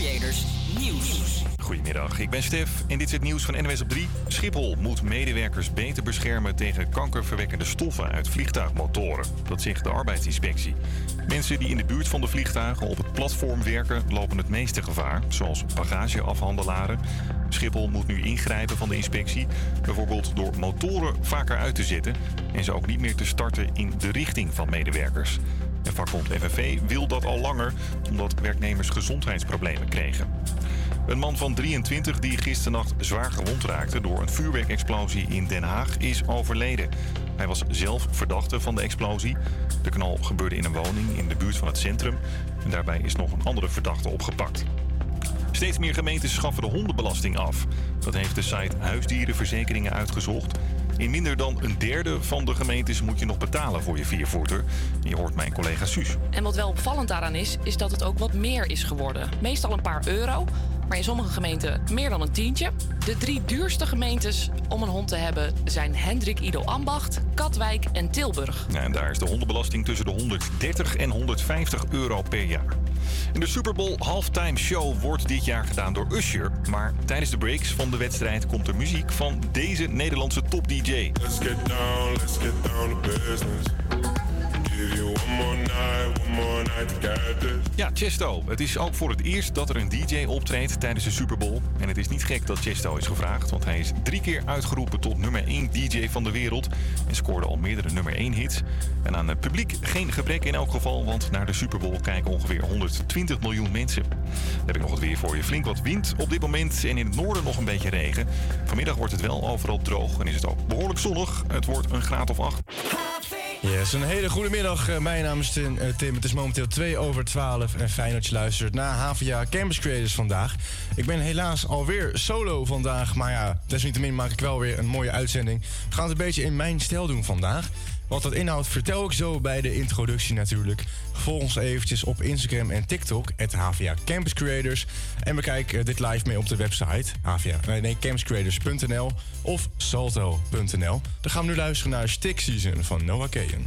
Creators Nieuws. Goedemiddag, ik ben Stef en dit is het nieuws van NWS op 3. Schiphol moet medewerkers beter beschermen tegen kankerverwekkende stoffen uit vliegtuigmotoren. Dat zegt de arbeidsinspectie. Mensen die in de buurt van de vliegtuigen op het platform werken lopen het meeste gevaar, zoals bagageafhandelaren. Schiphol moet nu ingrijpen van de inspectie, bijvoorbeeld door motoren vaker uit te zetten en ze ook niet meer te starten in de richting van medewerkers. En vakbond FNV wil dat al langer, omdat werknemers gezondheidsproblemen kregen. Een man van 23 die gisternacht zwaar gewond raakte door een vuurwerkexplosie in Den Haag is overleden. Hij was zelf verdachte van de explosie. De knal gebeurde in een woning in de buurt van het centrum. En daarbij is nog een andere verdachte opgepakt. Steeds meer gemeentes schaffen de hondenbelasting af. Dat heeft de site Huisdierenverzekeringen uitgezocht. In minder dan een derde van de gemeentes moet je nog betalen voor je viervoeter. Je hoort mijn collega Suus. En wat wel opvallend daaraan is, is dat het ook wat meer is geworden. Meestal een paar euro, maar in sommige gemeenten meer dan een tientje. De drie duurste gemeentes om een hond te hebben zijn Hendrik Ido Ambacht, Katwijk en Tilburg. Ja, en daar is de hondenbelasting tussen de 130 en 150 euro per jaar. En de Super Bowl halftime show wordt dit jaar gedaan door Usher. Maar tijdens de breaks van de wedstrijd komt er muziek van deze Nederlandse top-DJ. Let's get down, let's get down to business. Ja, Chesto. Het is ook voor het eerst dat er een DJ optreedt tijdens de Super Bowl. En het is niet gek dat Chesto is gevraagd, want hij is drie keer uitgeroepen tot nummer 1 DJ van de wereld. En scoorde al meerdere nummer 1 hits. En aan het publiek geen gebrek in elk geval, want naar de Super Bowl kijken ongeveer 120 miljoen mensen. Dan heb ik nog het weer voor je. Flink wat wind op dit moment en in het noorden nog een beetje regen. Vanmiddag wordt het wel overal droog en is het ook behoorlijk zonnig. Het wordt een graad of 8. Yes, een hele goede middag. Eh, Mijn naam is Tim, eh. Het is momenteel 2 over 12 en fijn dat je luistert naar HVA Campus Creators vandaag. Ik ben helaas alweer solo vandaag, maar ja, desalniettemin maak ik wel weer een mooie uitzending. We gaan het een beetje in mijn stijl doen vandaag. Wat dat inhoudt vertel ik zo bij de introductie natuurlijk. Volg ons eventjes op Instagram en TikTok, het HVA Campus Creators. En bekijk eh, dit live mee op de website, HVA, nee, nee, campuscreators.nl of salto.nl. Dan gaan we nu luisteren naar Stick Season van Noah Kayen.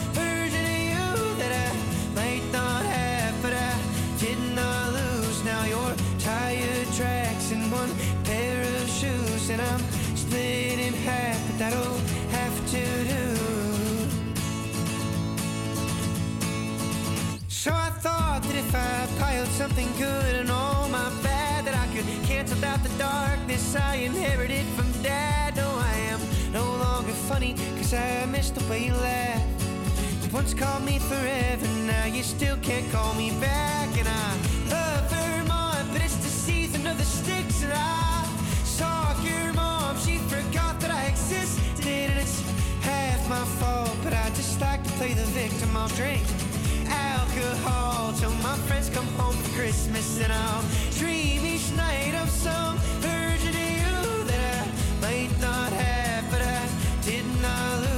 one pair of shoes, and I'm split in half, but that'll have to do. So I thought that if I piled something good and all my bad, that I could cancel out the darkness I inherited from dad. No, I am no longer funny, cause I missed the way you laughed. You once called me forever, now you still can't call me back. And I my fault, but I just like to play the victim. I'll drink alcohol till my friends come home for Christmas, and I'll dream each night of some version of you that I might not have, but I did not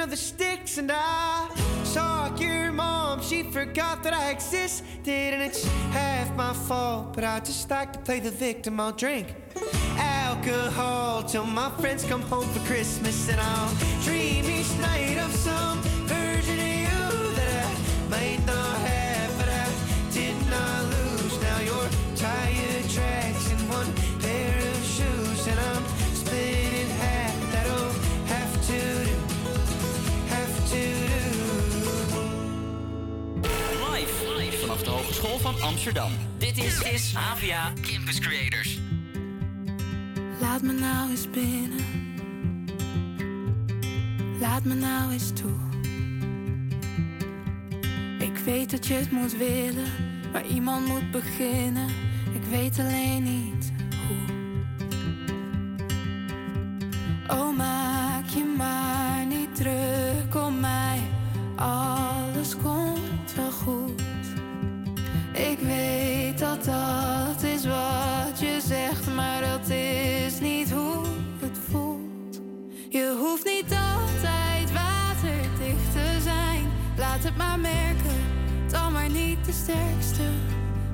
of the sticks, and I saw your mom. she forgot that I existed, and it's half my fault. But I just like to play the victim. I'll drink alcohol till my friends come home for Christmas, and I'll dream each night of some version of you that I might not have, but I did not lose. Now your tire tracks in one Hogeschool van Amsterdam. Dit is, is AVA Campus Creators. Laat me nou eens binnen. Laat me nou eens toe. Ik weet dat je het moet willen, maar iemand moet beginnen. Ik weet alleen niet hoe. Oh, dat is wat je zegt, maar dat is niet hoe het voelt. Je hoeft niet altijd waterdicht te zijn. Laat het maar merken, dan maar niet de sterkste.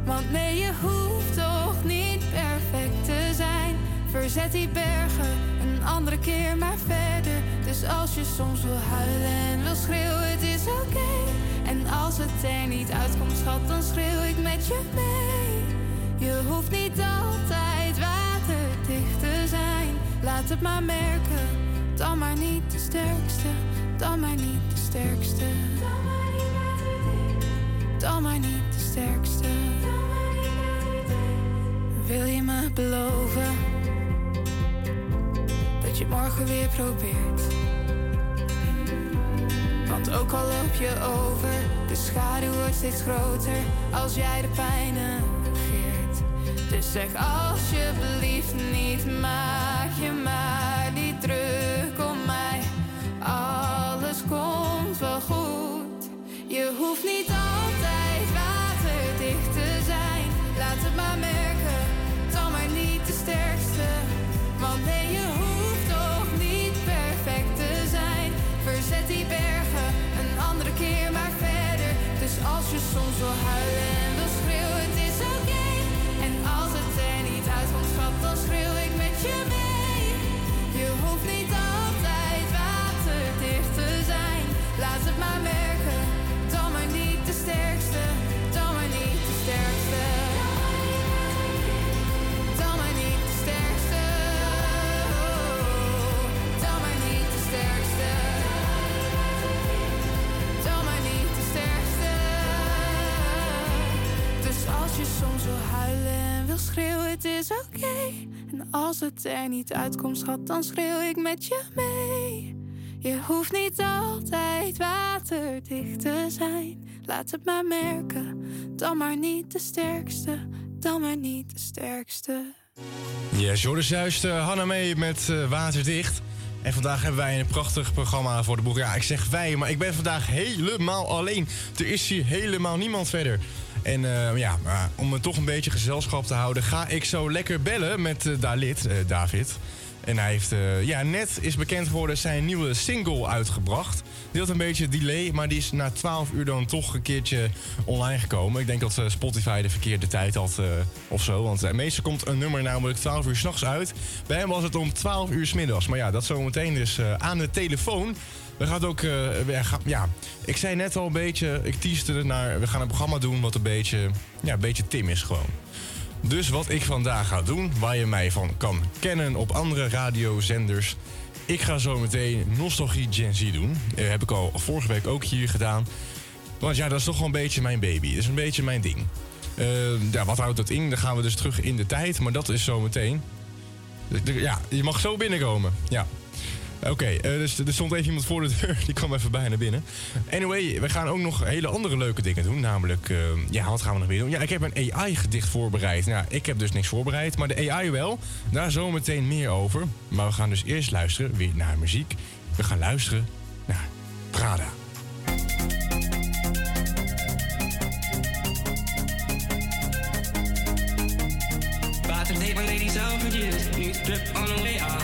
Want nee, je hoeft toch niet perfect te zijn. Verzet die bergen een andere keer maar verder. Dus als je soms wil huilen en wil schreeuwen, het is oké. En als het er niet uitkomt, schat, dan schreeuw ik met je mee. Je hoeft niet altijd waterdicht te zijn. Laat het maar merken, dan maar niet de sterkste. Dan maar niet de sterkste. Dan maar niet de sterkste. Wil je me beloven dat je morgen weer probeert? Want ook al loop je over, de schaduw wordt steeds groter als jij de pijn negeert. Dus zeg alsjeblieft niet, maak je maar niet druk om mij. Alles komt wel goed. Je hoeft niet altijd waterdicht te zijn. Laat het maar merken, het er niet uitkomt, schat, dan schreeuw ik met je mee. Je hoeft niet altijd waterdicht te zijn. Laat het maar merken, dan maar niet de sterkste. Dan maar niet de sterkste. Yes, Joris juist uh, Hanna mee met eh, Waterdicht. En vandaag hebben wij een prachtig programma voor de boeg. Ja, ik zeg wij, maar ik ben vandaag helemaal alleen. Er is hier helemaal niemand verder. En eh, ja, maar om me toch een beetje gezelschap te houden... ga ik zo lekker bellen met eh, Dalit, eh, David. En hij heeft ja, net is bekend geworden zijn nieuwe single uitgebracht. Die had een beetje delay, maar die is na 12 uur dan toch een keertje online gekomen. Ik denk dat Spotify de verkeerde tijd had of zo. Want meestal komt een nummer namelijk 12 uur s'nachts uit. Bij hem was het om 12 uur 's middags. Maar ja, dat zometeen dus aan de telefoon. We gaan ook, eh, ja, ik zei net al een beetje, ik teaste naar, we gaan een programma doen wat een beetje, ja, een beetje Tim is gewoon. Dus wat ik vandaag ga doen, waar je mij van kan kennen op andere radiozenders. Ik ga zo meteen Nostalgie Gen Z doen. Eh, heb ik al vorige week ook hier gedaan. Want ja, dat is toch wel een beetje mijn baby. Dat is een beetje mijn ding. Eh, ja, wat houdt dat in? Dan gaan we dus terug in de tijd, maar dat is zo meteen. De- de- Ja, je mag zo binnenkomen. Ja. Oké, eh, dus er stond even iemand voor de deur. Die kwam even bijna binnen. Anyway, we gaan ook nog hele andere leuke dingen doen. Namelijk, eh, ja, wat gaan we nog weer doen? Ja, ik heb een AI-gedicht voorbereid. Nou, ik heb dus niks voorbereid, maar de AI wel. Daar zometeen meer over. Maar we gaan dus eerst luisteren weer naar muziek. We gaan luisteren naar Prada. My ladies out on the way, ah.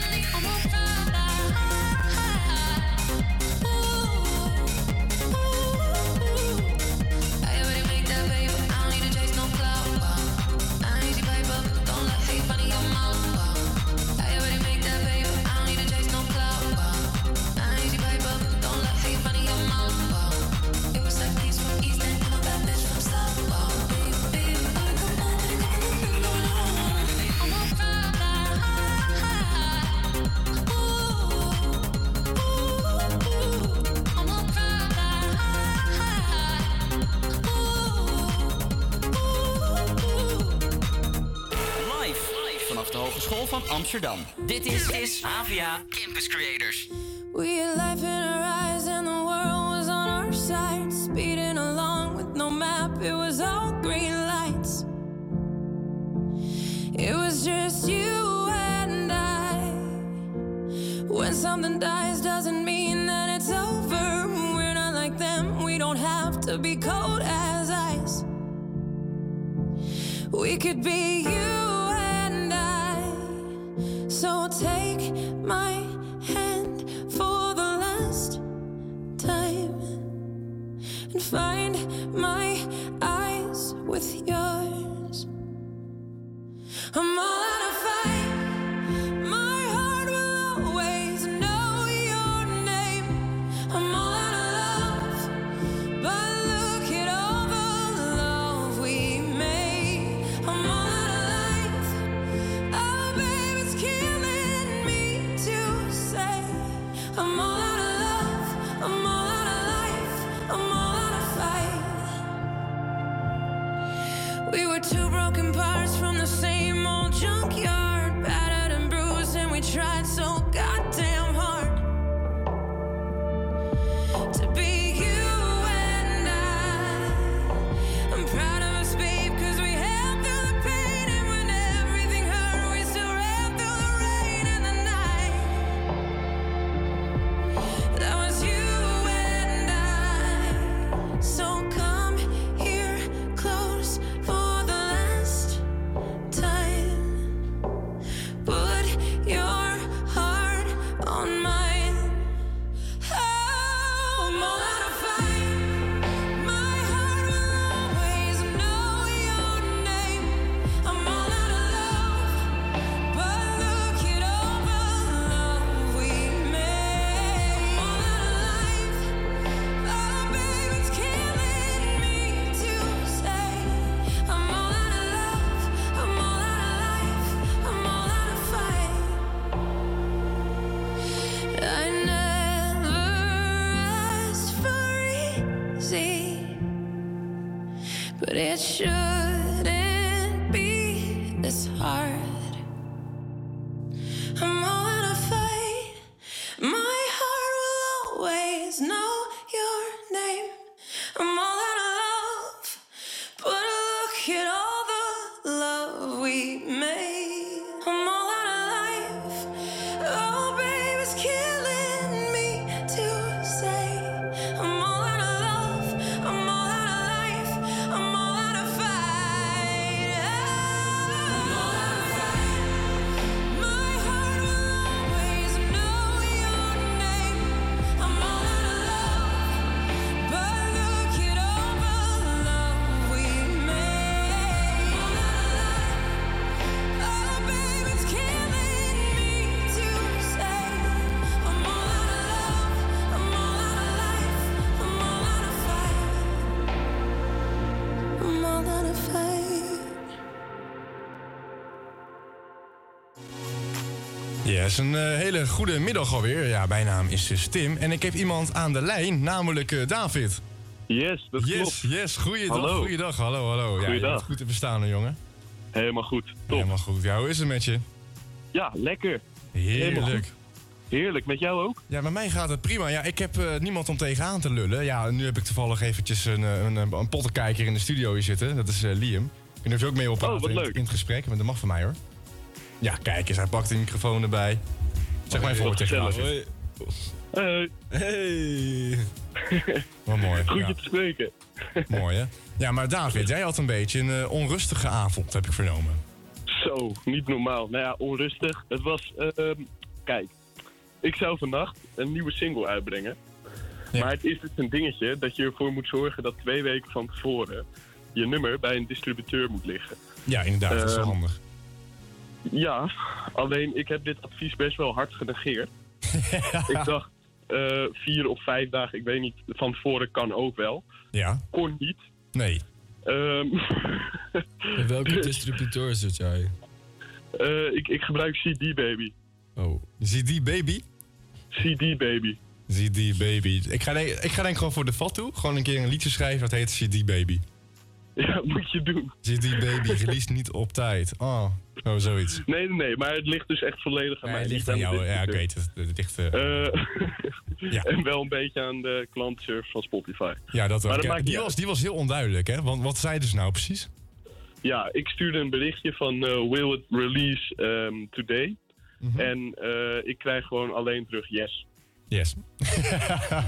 Amsterdam. Dit is, is Campus Creators. Yes, een eh, hele goede middag alweer. Ja, mijn naam is dus Tim en ik heb iemand aan de lijn, namelijk eh, David. Yes, dat yes, klopt. Yes, goeiedag, Hallo. goeiedag, hallo, hallo. Ja, je Goeiedag. bent goed te verstaan, jongen. Helemaal goed. Top. Helemaal goed. Ja, hoe is het met je? Ja, lekker. Heerlijk. Heerlijk. Met jou ook? Ja, met mij gaat het prima. Ja, ik heb eh, niemand om tegenaan te lullen. Ja, nu heb ik toevallig eventjes een, een, een, pottenkijker in de studio hier zitten. Dat is Liam. Ik kan er ook mee op praten Oh, in, in het gesprek. Maar dat mag van mij, hoor. Ja, kijk eens. Hij pakt de microfoon erbij. Zeg maar even voor tegen. David. Hey. Hey. Wat mooi. Goed ja. je te spreken. Mooi, hè? Ja, maar David, jij had een beetje een eh, onrustige avond, heb ik vernomen. Zo, niet normaal. Nou ja, onrustig. Het was, ehm, kijk, ik zou vannacht een nieuwe single uitbrengen. Maar het is dus een dingetje dat je ervoor moet zorgen dat twee weken van tevoren je nummer bij een distributeur moet liggen. Ja, inderdaad. Dat is wel Ehm, handig. Ja, alleen ik heb dit advies best wel hard genegeerd. Ik dacht, eh, vier of vijf dagen, ik weet niet, van tevoren kan ook wel. Ja. Kon niet. Nee. Ehm, welke distributeur zit jij? eh, ik, ik gebruik CD Baby. Oh. CD Baby? CD Baby. CD Baby. Ik ga, denk, ik ga denk gewoon voor de vat toe. Gewoon een keer een liedje schrijven dat heet CD Baby. Ja, moet je doen. CD Baby, release niet op tijd. Oh, oh zoiets. Nee, nee, nee, maar het ligt dus echt volledig aan Ja, mij. het ligt aan jou. Ja, ik weet het. Het ligt... eh, Eh, Ja. En wel een beetje aan de klantenservice van Spotify. ja, dat maar ook. dat Ja, die, was, die was heel onduidelijk, hè? Want wat zeiden ze nou precies? Ja, ik stuurde een berichtje van eh, will it release ehm, today? Mhm. En ik krijg gewoon alleen terug yes. Yes.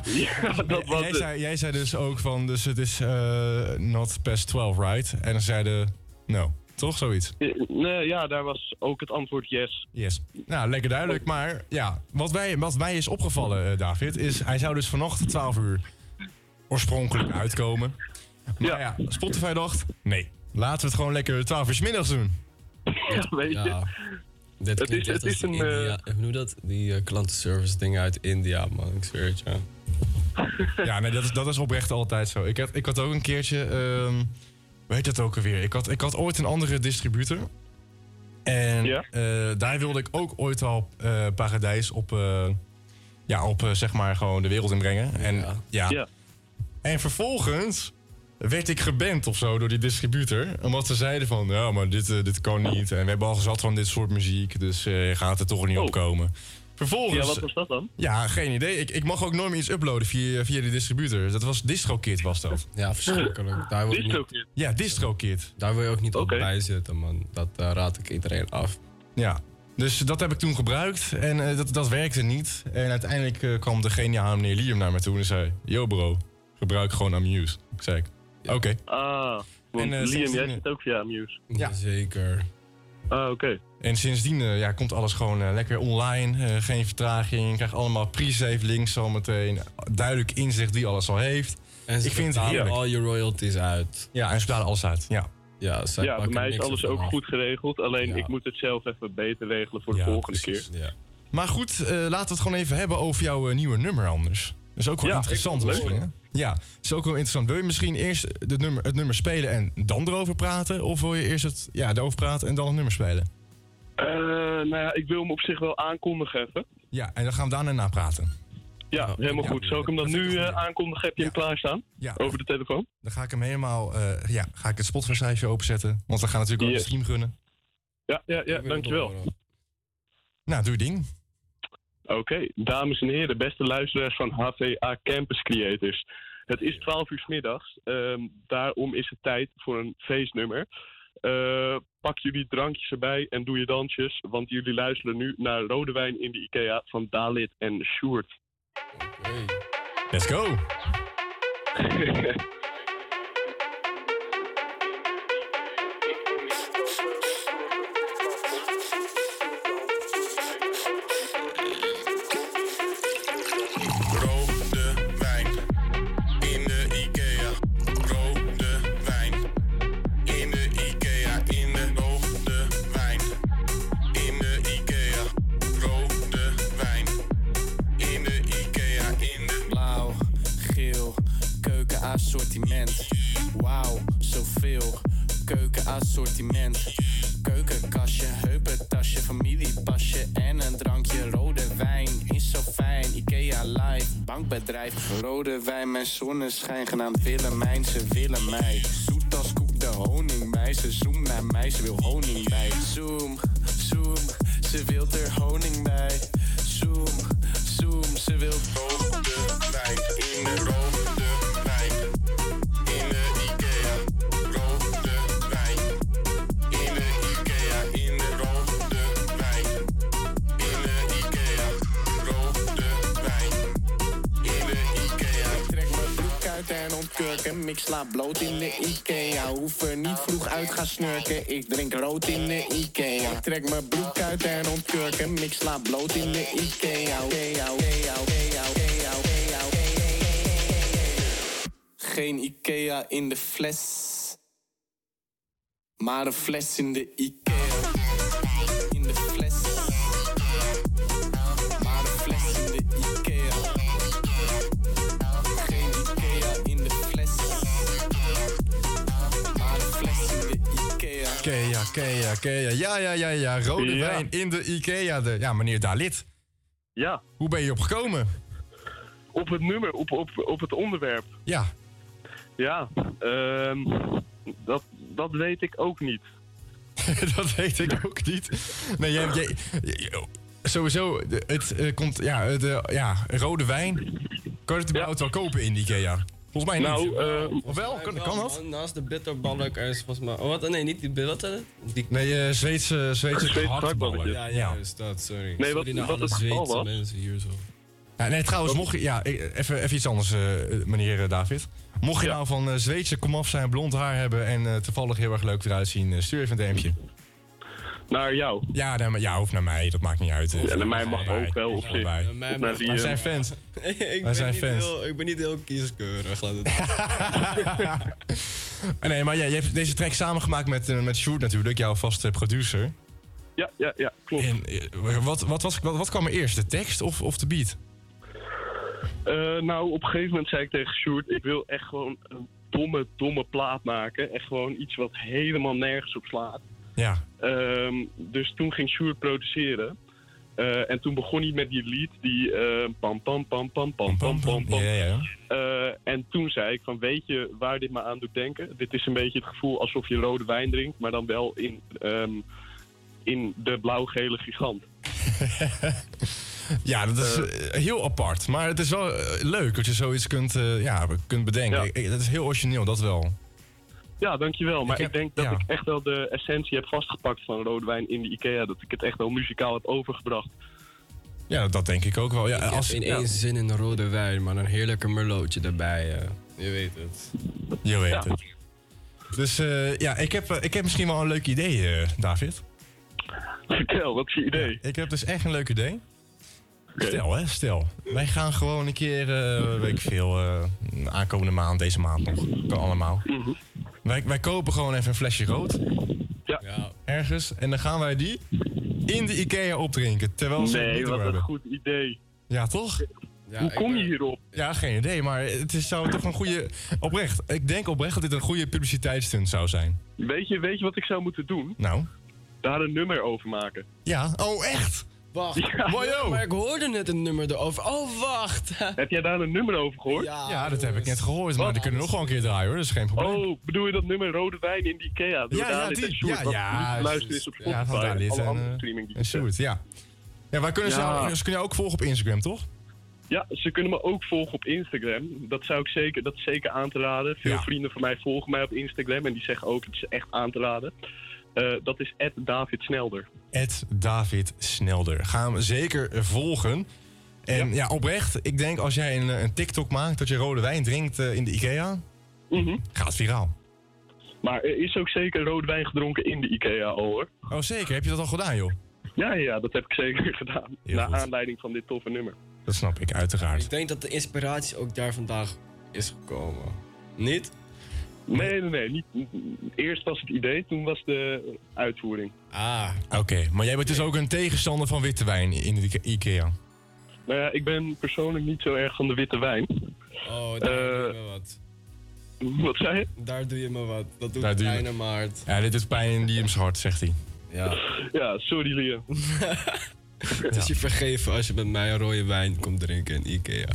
ja, dat was jij, het. zei, jij zei dus ook van, dus het is eh, not past 12, right? En dan zeiden, no. Toch zoiets? Eh, Nee, ja, daar was ook het antwoord yes. Yes. Nou, lekker duidelijk. Maar ja, wat, wij, wat mij is opgevallen, eh, David, is hij zou dus vanochtend 12 uur oorspronkelijk uitkomen. Maar ja, Spotify dacht, nee, laten we het gewoon lekker 12 uur middags doen. Ja, weet je. Ja. Dit Het is- echt het is een, eh, India... Hoe noem dat? Die eh, klantenservice dingen uit India, man. Ik zweer het je. Ja, nee, dat is, dat is oprecht altijd zo. Ik had, ik had ook een keertje, ehm hoe heet dat ook alweer? Ik had, ik had ooit een andere distributor. En eh, daar wilde ik ook ooit al eh, Paradijs op, eh, ja, op eh, zeg maar gewoon de wereld inbrengen. En, ja. Ja. en vervolgens werd ik geband of zo door die distributor. Omdat ze zeiden van, ja, maar dit, eh, dit kan niet. En we hebben al gezat van dit soort muziek, dus eh, je gaat er toch niet op komen. Vervolgens... Ja, wat was dat dan? Ja, geen idee. Ik, ik mag ook nooit meer iets uploaden via, via de distributor. Dat was DistroKid was dat. Ja, verschrikkelijk. Daar wil, je niet, DistroKid? Ja, DistroKid. daar wil je ook niet op bij zitten, man. Dat eh, raad ik iedereen af. Ja. Dus dat heb ik toen gebruikt en dat, dat werkte niet. En uiteindelijk kwam de geniale meneer Liam naar me toe en zei... Yo bro, gebruik gewoon Amuse. Ik zei oké. Ah, want En, eh, Liam, sindsdien, jij eh, zit ook via Amuse. Ja. Zeker. Ah, oké. En sindsdien eh, ja, komt alles gewoon lekker online. eh, geen vertraging. Je krijgt allemaal pre-save links zometeen. Duidelijk inzicht wie alles al heeft. En ze ik vind het heerlijk. al je royalties uit. Ja, en ze betalen alles uit. Ja. Ja, zij Ja, bij mij is alles ook af. goed geregeld. Alleen Ja. ik moet het zelf even beter regelen voor de Ja, volgende precies. keer. Ja. Maar goed, eh, laten we het gewoon even hebben over jouw nieuwe nummer anders. Dat is ook wel Ja, interessant misschien. Hè? Ja, is ook wel interessant. Wil je misschien eerst het nummer, het nummer spelen en dan erover praten? Of wil je eerst het, ja, erover praten en dan het nummer spelen? Eh, nou ja, ik wil hem op zich wel aankondigen even. Ja, en dan gaan we daarna napraten. Ja, helemaal ja, goed. Zal ik hem dan nu goeie. aankondigen? Heb je hem klaarstaan? Ja, Over de telefoon? dan ga ik hem helemaal, eh, ja, ga ik het Spotify-cijfer openzetten. Want we gaan natuurlijk ook Ja. de stream gunnen. Ja, ja, ja, dankjewel. Nou, doe je ding. Oké, dames en heren, beste luisteraars van HVA Campus Creators. Het is 12 uur middags, ehm, daarom is het tijd voor een feestnummer. Eh, pak jullie drankjes erbij en doe je dansjes, want jullie luisteren nu naar Rode Wijn in de IKEA van Dalit en Sjoerd. Hey. Let's go. Rode wijn, mijn zonneschijn. Genaamd Willemijn, ze willen mij. Zoet als koek, de honing. Ze zoomt naar mij, ze wil honing bij. Zoom, zoom, ze wil er honing bij. Zoom, zoom, ze wil rode uit en ontkurk hem. Ik bloot in de Ikea. Hoef er niet vroeg uit gaan snurken. Ik drink rood in de Ikea. Ik trek mijn broek uit en ontkurk hem. Ik sla bloot in de Ikea, Ikea. Geen Ikea in de fles. Maar een fles in de Ikea. Ikea, Ikea. Ja, ja, ja, ja. Rode Ja. wijn in de Ikea. De, ja, meneer Dalit. Ja, Hoe ben je opgekomen? op het nummer, op, op, op het onderwerp. Ja. Ja, ehm, dat, dat weet ik ook niet. dat weet ik ook niet. Nee, jij, sowieso, het eh, komt, ja, de, ja, rode wijn. Kan je het überhaupt wel kopen in de Ikea? Volgens mij niet. Nou, eh, of wel? Kan, kan dat? Naast de bitterballen er is volgens mij... Oh, wat? Nee, niet die... Eh? Die... Nee, eh Zweedse, Zweedse gehaktballen. gehaktballetjes. Ja, juist dat, sorry. Nee, sorry wat- naar wat alle het geval Zweedse was. mensen hier zo. Ja, nee, trouwens, mocht je... Ja, even, even iets anders, eh, meneer David. Mocht je nou van eh, Zweedse komaf zijn, blond haar hebben... en eh, toevallig heel erg leuk eruit zien, stuur even een DM'tje. Naar jou. Ja, naar, ja, of naar mij, dat maakt niet uit. Ja, naar mij mag ook wel op zich. Die, Wij eh, zijn fans. ik, ben zijn fans. Heel, ik ben niet heel kieskeurig, laat het Eh, Nee, maar ja, je hebt deze track samengemaakt met, eh, met Sjoerd natuurlijk, jouw vaste producer. Ja, ja, ja, klopt. En, eh, wat, wat, was, wat, wat kwam er eerst, de tekst of, of de beat? Eh, nou, op een gegeven moment zei ik tegen Sjoerd... ik wil echt gewoon een domme, domme plaat maken. Echt gewoon iets wat helemaal nergens op slaat. Ja. Ehm, dus toen ging Sjoerd produceren. Eh, en toen begon hij met die lied, die eh, pam pam pam pam pam pam pam pam. Ja, ja. Eh, en toen zei ik van, weet je waar dit me aan doet denken? Dit is een beetje het gevoel alsof je rode wijn drinkt, maar dan wel in, ehm, in de blauw-gele gigant. Ja, dat is heel apart. Maar het is wel leuk dat je zoiets kunt, ja, kunt bedenken. Ja. Ik- ik- dat is heel origineel, dat wel. Ja, dankjewel. Maar ik, heb- denk dat ja. ik echt wel de essentie heb vastgepakt van rode wijn in de IKEA. Dat ik het echt wel muzikaal heb overgebracht. Ja, dat denk ik ook wel. Ja, Ik als, heb in één zin een rode wijn, maar een heerlijke merlotje erbij. eh. je weet het. Je weet Ja. het. Dus eh, ja, ik heb, eh, ik heb misschien wel een leuk idee, David. Vertel, wat is je idee? Ik heb dus echt een leuk idee. Stel, hè, stel. Wij gaan gewoon een keer, eh, weet ik veel, eh, aankomende maand, deze maand nog. Kan allemaal. Wij, wij kopen gewoon even een flesje rood. Ja. Ergens. En dan gaan wij die in de Ikea opdrinken. Terwijl ze Nee, wat een goed idee. Ja, toch? Hoe kom je hierop? Ja, geen idee. Maar het is, zou toch een goede... Oprecht. Ik denk oprecht dat dit een goede publiciteitsstunt zou zijn. Weet je, weet je wat ik zou moeten doen? Nou? Daar een nummer over maken. Ja. Oh, echt? Wacht. Ja. Mojo. Maar ik hoorde net een nummer erover. Oh, wacht. Heb jij daar een nummer over gehoord? Ja, dat heb ik net gehoord. Maar die kunnen nog wel een keer draaien hoor. Dat is geen probleem. Oh, bedoel je dat nummer Rode Wijn in de Ikea? Door Ja, ja, die- Sjoerd, ja, wat ja, luisteren is op Ja, Spotify van Dalit alle en, andere eh, streamingdiensten. En Sjoerd, ja. Ja, wij kunnen, Ja. Ze, ze kunnen jou ook volgen op Instagram, toch? Ja, ze kunnen me ook volgen op Instagram. Dat zou ik zeker, dat is zeker aan te raden. Veel Ja. vrienden van mij volgen mij op Instagram en die zeggen ook het is echt aan te raden. Eh, dat is David Snelder. Ed David Snelder. Ga hem zeker volgen. En ja. oprecht, ik denk als jij een, een TikTok maakt dat je rode wijn drinkt eh, in de Ikea, Mhm. gaat viraal. Maar er is ook zeker rode wijn gedronken in de Ikea al hoor. Oh zeker, heb je dat al gedaan joh? Ja, ja, dat heb ik zeker gedaan. Heel Naar goed. aanleiding van dit toffe nummer. Dat snap ik, uiteraard. Ik denk dat de inspiratie ook daar vandaag is gekomen. Niet? Nee, nee, nee. Niet, eerst was het idee, toen was de uitvoering. Ah. Oké, maar jij bent dus ook een tegenstander van witte wijn in de Ike- Ikea. Nou ja, ik ben persoonlijk niet zo erg van de witte wijn. Oh, daar doe je Eh, me wat. Wat zei je? Daar doe je me wat. Dat doet Daar doe je pijn me- in mijn hart. Ja, dit is pijn in Liam's hart, zegt hij. Ja. Ja, sorry Liam. Het is je vergeven als je met mij een rode wijn komt drinken in Ikea.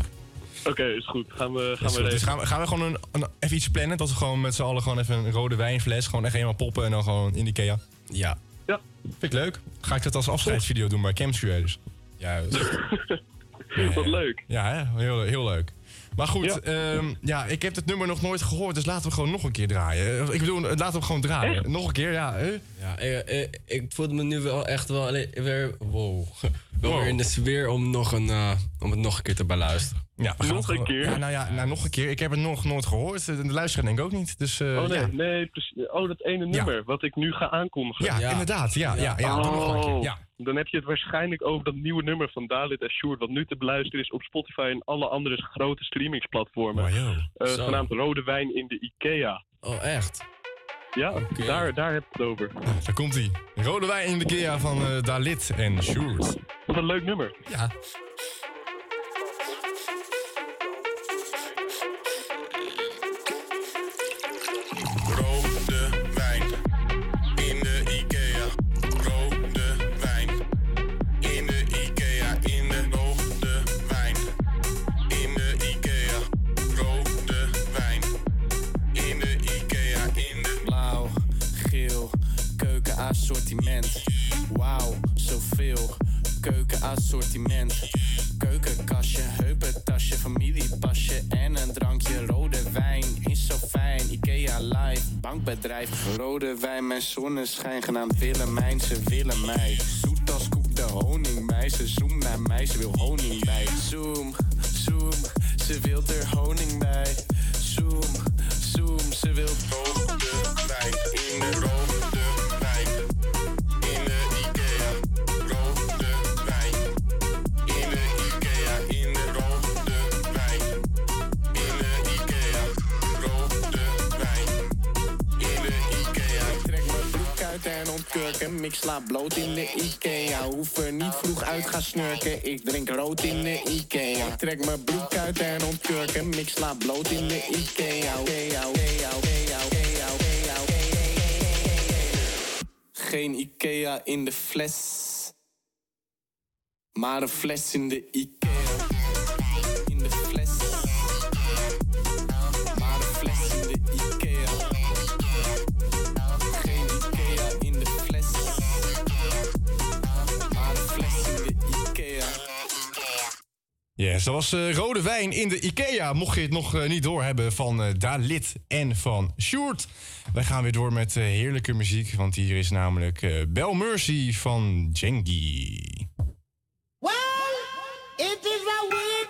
Oké, is goed. Gaan we, gaan we goed. Dus regelen. gaan we, gaan we gewoon een, een- even iets plannen? Dat we gewoon met z'n allen gewoon even een rode wijnfles... gewoon echt helemaal poppen en dan gewoon in Ikea? Ja. Ja. Vind ik leuk. Ga ik dat als afscheidsvideo doen bij Camps Creators? Juist. Wat leuk. Ja, hè? Heel, heel leuk. Maar goed, ja. ja, ik heb het nummer nog nooit gehoord, dus laten we gewoon nog een keer draaien. Ik bedoel, laten we hem gewoon draaien. Nog een keer, ja. hè? Ja, ik, ik, ik voelde me nu wel echt wel alleen- weer, wow. wel Wow. weer in de sfeer om, nog een, eh, om het nog een keer te beluisteren. Ja, we gaan Nog een keer? Ja, nou ja, nou, nog een keer. Ik heb het nog nooit gehoord. De luisteraar denk ik ook niet. Dus, eh, Oh nee, ja. nee, precies. Oh, dat ene nummer wat ik nu ga aankondigen. Ja, inderdaad. Ja, ja, ja. doe nog een keer. Oh, Ja. Dan heb je het waarschijnlijk over dat nieuwe nummer van Dalit en Sjoerd... wat nu te beluisteren is op Spotify en alle andere grote streamingsplatformen. Oh, joh. Eh, genaamd Rode Wijn in de Ikea. Oh, echt? Ja, daar, daar heb ik het over. Daar komt hij. Rode wijn in de Ikea van eh, Dalit en Sjoerd. Wat een leuk nummer. Ja. Zoveel. Keukenassortiment. Keukenkastje, heupentasje, familiepasje en een drankje. Rode wijn is zo fijn. Ikea live, bankbedrijf. Rode wijn, mijn zonneschijn genaamd Willemijn. Ze willen mij. Zoet als koek de honingbij. Ze zoomt naar mij, ze wil honing bij. Zoom, zoom, ze wil er honing bij. Zoom, zoom, ze wil rode en ontkurk hem. Ik sla bloot in de Ikea. Hoef er niet vroeg uit gaan snurken. Ik drink rood in de Ikea. Ik trek mijn broek uit en ontkurk hem. Ik sla bloot in de Ikea. Geen Ikea in de fles. Maar een fles in de Ikea. Yes, dat was eh, rode wijn in de Ikea. Mocht je het nog eh, niet doorhebben van eh Dalit en van Sjoerd. Wij gaan weer door met heerlijke muziek. Want hier is namelijk Bel Mercy van Jengi. It is a weird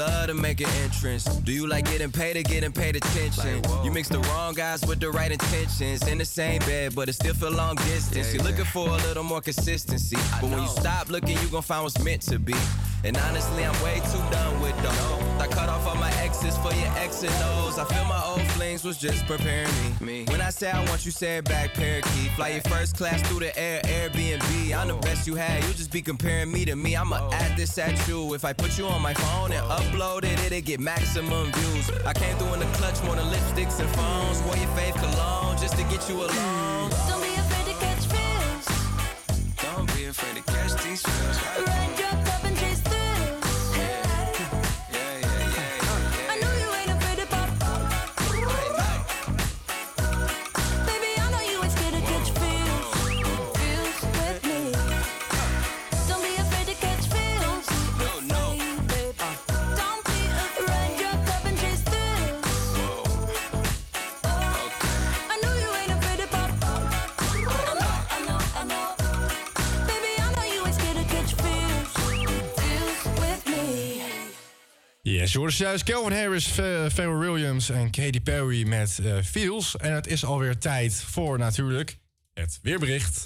love to make an entrance. Do you like getting paid or getting paid attention? you mix the wrong guys with the right intentions. In the same bed, but it still feel long distance. You're looking for a little more consistency. But when you stop looking, you gon' find what's meant to be. And honestly, I'm way too done with them. I cut off all my exes for your X and O's. I feel my old flings was just preparing me. When I say I want you, say it back, parakeet. Fly your first class through the air, Airbnb. I'm the oh. best you had. You just be comparing me to me. I'ma oh. add this at you. If I put you on my phone and oh. upload it, it'll get maximum views. I came through in the clutch more than lipsticks and phones. Wore your fave cologne just to get you alone. Don't be afraid to catch feels. Don't be afraid to catch these feels. Hoorde juist Calvin Harris, Ph- Pharrell Williams en Katy Perry met eh Feels. En het is alweer tijd voor natuurlijk het weerbericht.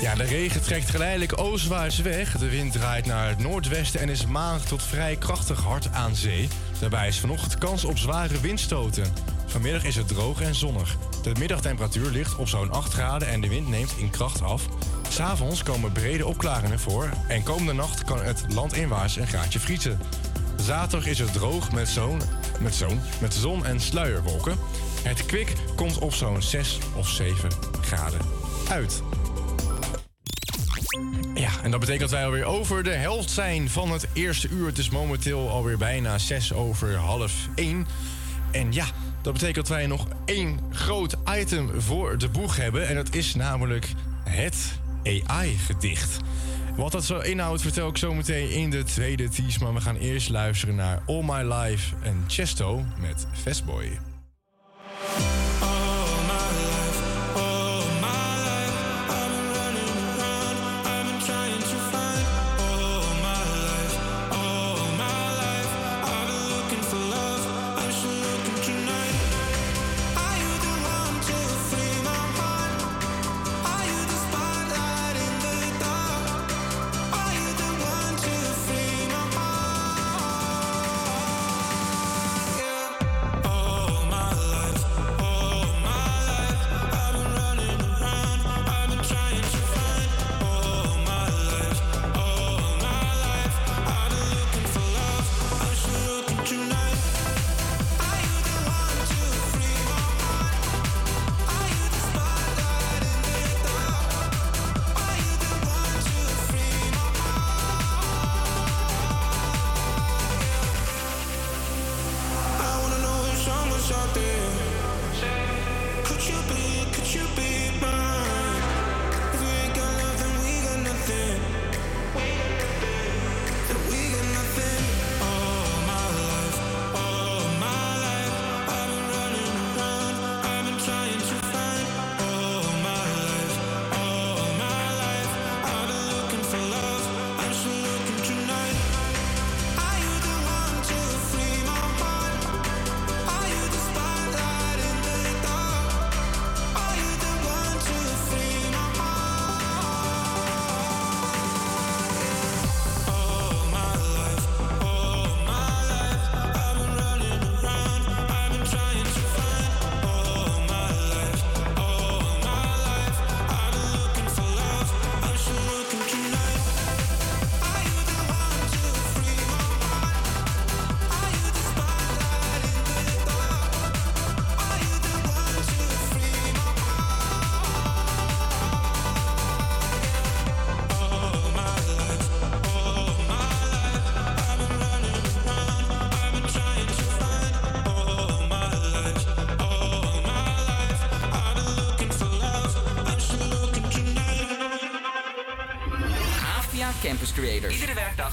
Ja, de regen trekt geleidelijk oostwaarts weg. De wind draait naar het noordwesten en is maandag tot vrij krachtig hard aan zee. Daarbij is vanochtend kans op zware windstoten. Vanmiddag is het droog en zonnig. De middagtemperatuur ligt op zo'n 8 graden en de wind neemt in kracht af. S'avonds komen brede opklaringen voor en komende nacht kan het landinwaarts een graadje vriezen. Zaterdag is het droog met zo'n, met zo'n, met zon en sluierwolken. Het kwik komt op zo'n 6 of 7 graden uit. Ja, en dat betekent dat wij alweer over de helft zijn van het eerste uur. Het is momenteel alweer bijna 6 over half 1. En ja, dat betekent dat wij nog één groot item voor de boeg hebben. En dat is namelijk het AI-gedicht. Wat dat zo inhoudt, vertel ik zo meteen in de tweede tease. Maar we gaan eerst luisteren naar All My Life en Chesto met Fastboy.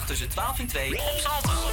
Tussen 12 en 2 op Salto.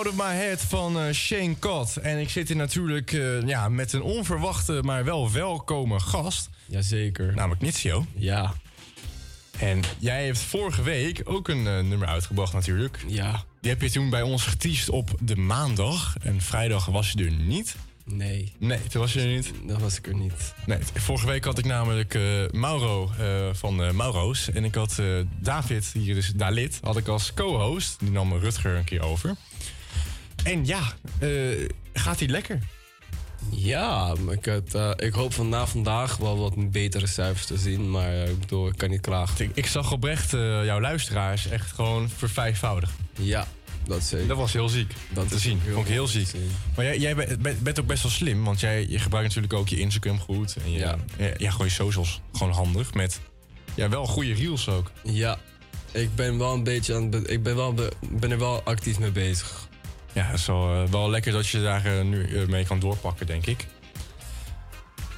Out of My Head van eh, Shane Cott. En ik zit hier natuurlijk eh, ja, met een onverwachte, maar wel welkome gast. Jazeker. Namelijk Nitsio. Ja. En jij hebt vorige week ook een eh, nummer uitgebracht natuurlijk. Ja. Die heb je toen bij ons geteased op de maandag. En vrijdag was je er niet. Nee. Nee, toen was je er niet. Dat was ik er niet. Nee, vorige week had ik namelijk Mauro van Mauro's. En ik had David, hier is Dalit, had ik als co-host. Die nam Rutger een keer over. En ja, eh, gaat hij lekker? Ja, ik, had, eh, ik hoop van na vandaag wel wat betere cijfers te zien. Maar eh, ik bedoel, ik kan niet klagen. Ik, ik zag oprecht jouw luisteraars echt gewoon vervijfvoudig. Ja, dat zeker. Dat was heel ziek dat te zien. Vond ik heel ziek. Maar jij, jij bent- bent, ook best wel slim, want jij je gebruikt natuurlijk ook je Instagram goed. En je, ja. Ja, gewoon je socials gewoon handig met ja, wel goede reels ook. Ja, ik ben wel een beetje aan het ik ben, wel be- ben er wel actief mee bezig. Ja, het is wel, eh, wel lekker dat je daar eh, nu eh, mee kan doorpakken, denk ik.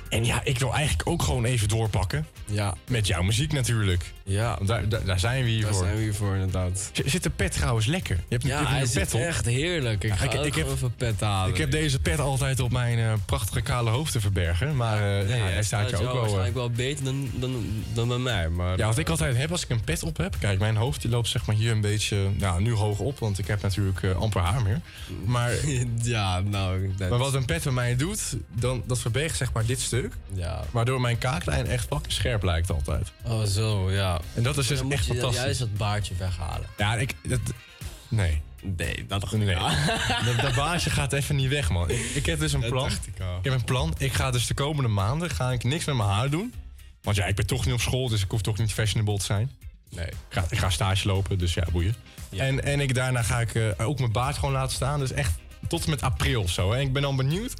En ja, ik wil eigenlijk ook gewoon even doorpakken. Ja. Met jouw muziek natuurlijk. Ja. Daar, daar, daar zijn we hier Daar voor. zijn we hier voor, inderdaad. Z- Zit de pet trouwens lekker? Je hebt, je Ja, hebt hij een zit pet op. echt heerlijk. Ik Ja, ga ik- ik heb- even pet halen. Ik heb deze pet altijd op mijn eh, prachtige kale hoofd te verbergen. Maar eh, ja, hij staat je ook wel... eh, waarschijnlijk wel beter dan, dan, dan bij mij. Maar, Ja, wat ik altijd heb als ik een pet op heb. Kijk, mijn hoofd die loopt zeg maar hier een beetje. Nou, nu hoog op, want ik heb natuurlijk eh, amper haar meer. Maar, ja, nou. dat- maar wat een pet bij mij doet, dan, dat verbergt zeg maar dit stuk. Ja. Waardoor mijn kaaklijn echt fucking scherp lijkt altijd. Oh, zo, ja. En dat is dus Dan moet echt je fantastisch. juist dat baardje weghalen. Ja, ik. Dat, nee. Nee, dat dacht ik Nee. dat, dat baasje gaat even niet weg, man. Ik, ik heb dus een plan. ik heb een plan. Ik ga dus de komende maanden ga ik niks met mijn haar doen. Want ja, ik ben toch niet op school, dus ik hoef toch niet fashionable te zijn. Nee. Ik ga, ik ga stage lopen, dus ja, boeien. En, en ik, daarna ga ik eh, ook mijn baard gewoon laten staan. Dus echt tot en met april of zo. En ik ben dan benieuwd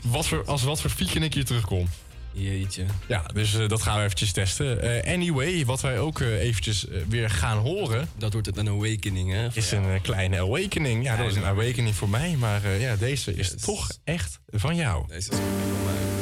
wat voor, als wat voor fieken ik hier terugkom. Jeetje. Ja, dus eh, dat gaan we eventjes testen. Eh, anyway, wat wij ook eh, eventjes weer gaan horen... Dat wordt het een awakening, hè? Is een kleine awakening. Ja, dat is een awakening voor mij. Maar ja, deze is toch echt van jou. Deze is van mij.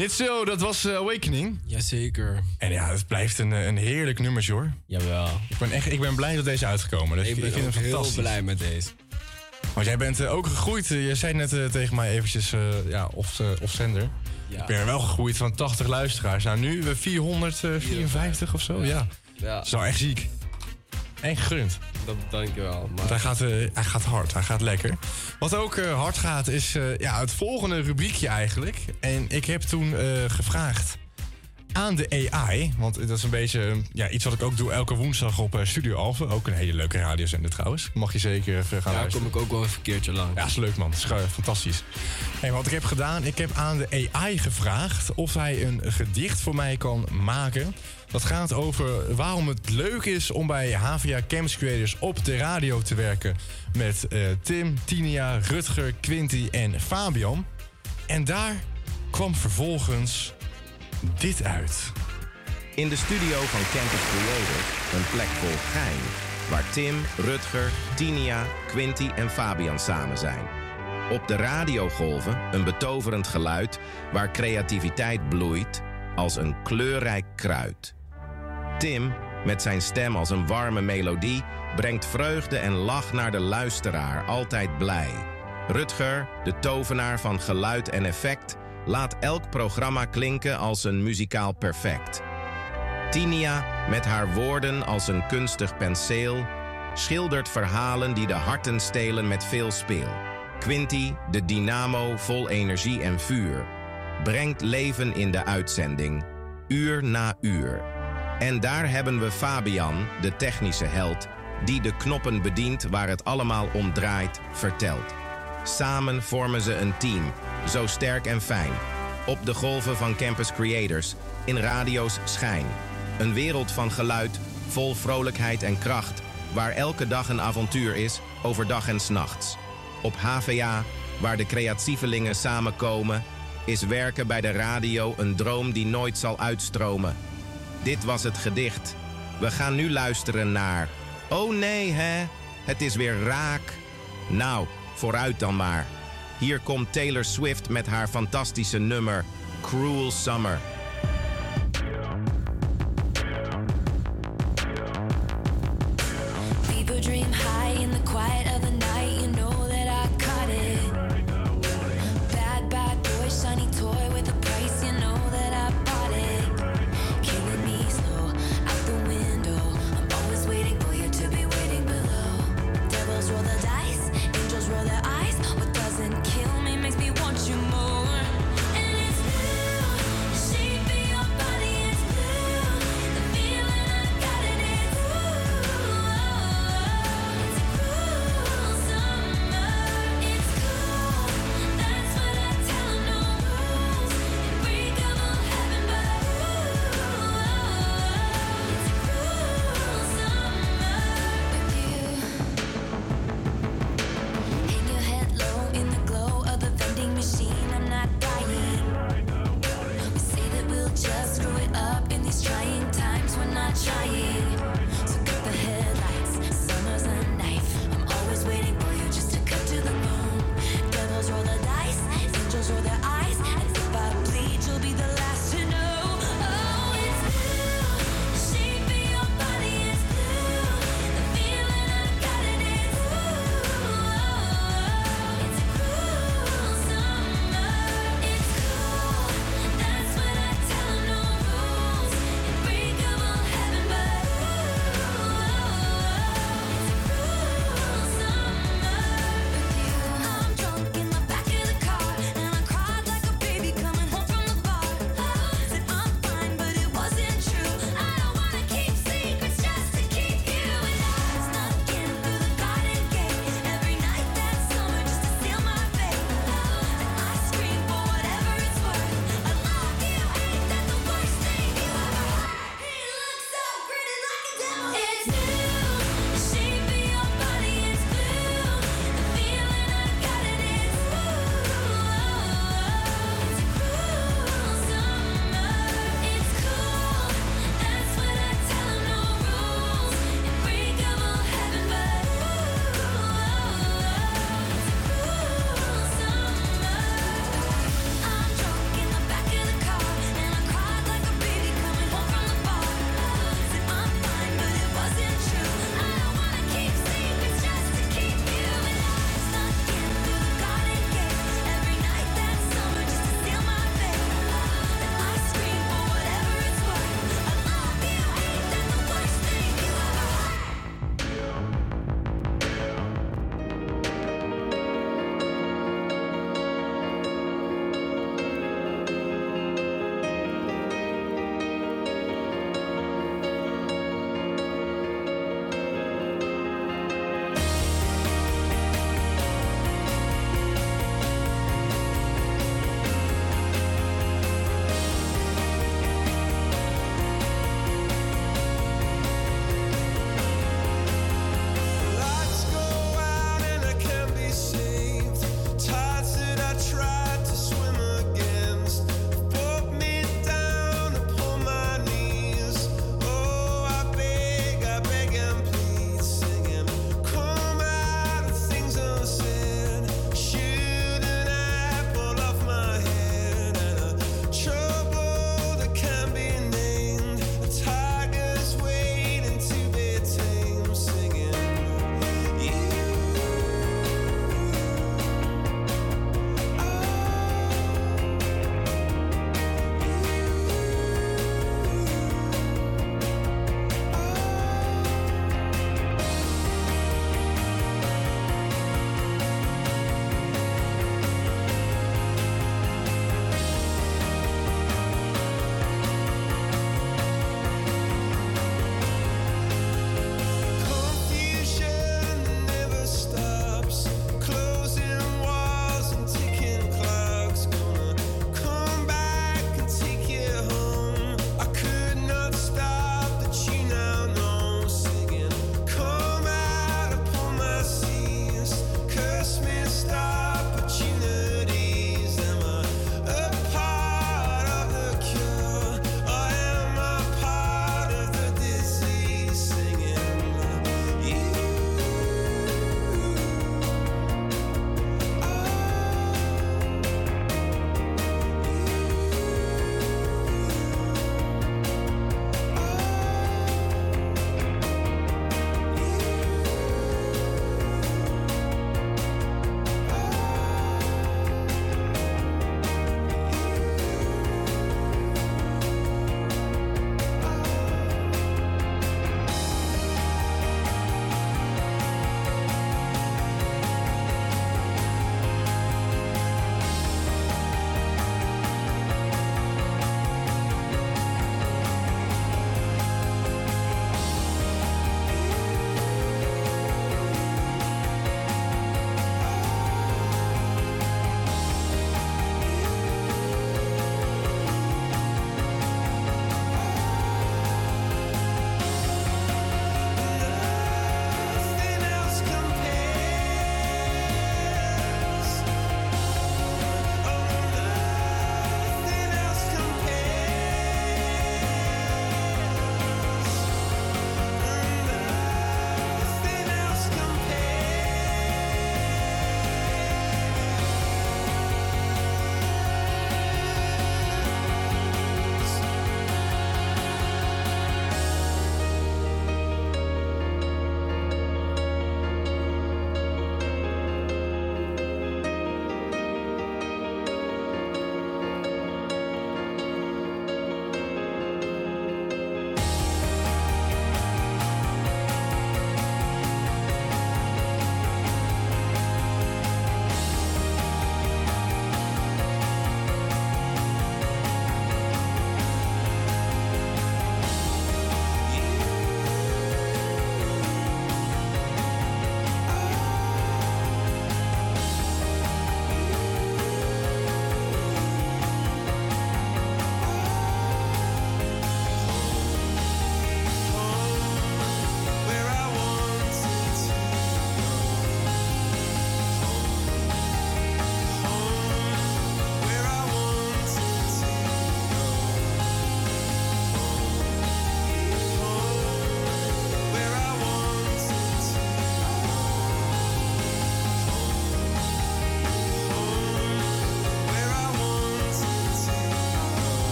Zo. Dat was eh, Awakening. Jazeker. En ja, het blijft een, eh, een heerlijk nummertje hoor. Jawel. Ik ben, echt, ik ben blij dat deze uitgekomen. Dus Ik ben vind ook het heel blij met deze. Want jij bent eh, ook gegroeid. Je zei net tegen mij eventjes, ja, of, of zender. Ja. Ik ben er wel gegroeid van 80 luisteraars. Nou, nu eh, 454 of zo. Ja. Ja. Dat is wel echt ziek. En gegund. Dat dank je wel. Want Maar hij gaat, hij gaat hard, hij gaat lekker. Wat ook eh, hard gaat is eh, ja, het volgende rubriekje eigenlijk. En ik heb toen eh, gevraagd aan de AI. Want dat is een beetje eh, ja, iets wat ik ook doe elke woensdag op eh, Studio Alphen. Ook een hele leuke radiozender trouwens. Mag je zeker even gaan ja, luisteren. kom ik ook wel even een keertje lang. Ja, is leuk man. Is gewoon fantastisch. En wat ik heb gedaan, ik heb aan de AI gevraagd of hij een gedicht voor mij kan maken. Dat gaat over waarom het leuk is om bij HVA Campus Creators op de radio te werken. Met eh, Tim, Tinia, Rutger, Quinty en Fabian. En daar kwam vervolgens dit uit. In de studio van Campus Creators, een plek vol gein. Waar Tim, Rutger, Tinia, Quinty en Fabian samen zijn. Op de radiogolven een betoverend geluid waar creativiteit bloeit als een kleurrijk kruid. Tim, met zijn stem als een warme melodie, brengt vreugde en lach naar de luisteraar, altijd blij. Rutger, de tovenaar van geluid en effect, laat elk programma klinken als een muzikaal perfect. Tinia, met haar woorden als een kunstig penseel, schildert verhalen die de harten stelen met veel speel. Quinty, de dynamo vol energie en vuur, brengt leven in de uitzending, uur na uur. En daar hebben we Fabian, de technische held, die de knoppen bedient waar het allemaal om draait, vertelt. Samen vormen ze een team, zo sterk en fijn. Op de golven van Campus Creators, in radio's schijn. Een wereld van geluid, vol vrolijkheid en kracht, waar elke dag een avontuur is, overdag en s'nachts. Op HVA, waar de creatievelingen samenkomen, is werken bij de radio een droom die nooit zal uitstromen. Dit was het gedicht. We gaan nu luisteren naar. Oh nee, hè? Het is weer raak. Nou, vooruit dan maar. Hier komt Taylor Swift met haar fantastische nummer Cruel Summer.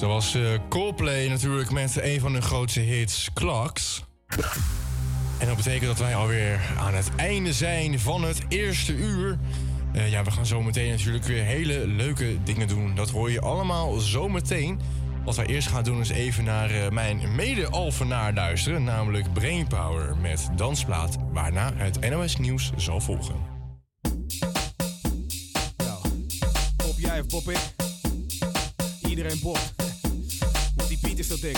Dat was eh, Coldplay natuurlijk met een van hun grootste hits, Clocks. En dat betekent dat wij alweer aan het einde zijn van het eerste uur. Eh, ja, we gaan zo meteen natuurlijk weer hele leuke dingen doen. Dat hoor je allemaal zo meteen. Wat wij eerst gaan doen is even naar eh, mijn mede-alvenaar luisteren. Namelijk Brainpower met Dansplaat. Waarna het NOS Nieuws zal volgen. Pop jij of pop ik? Iedereen popt. Dik.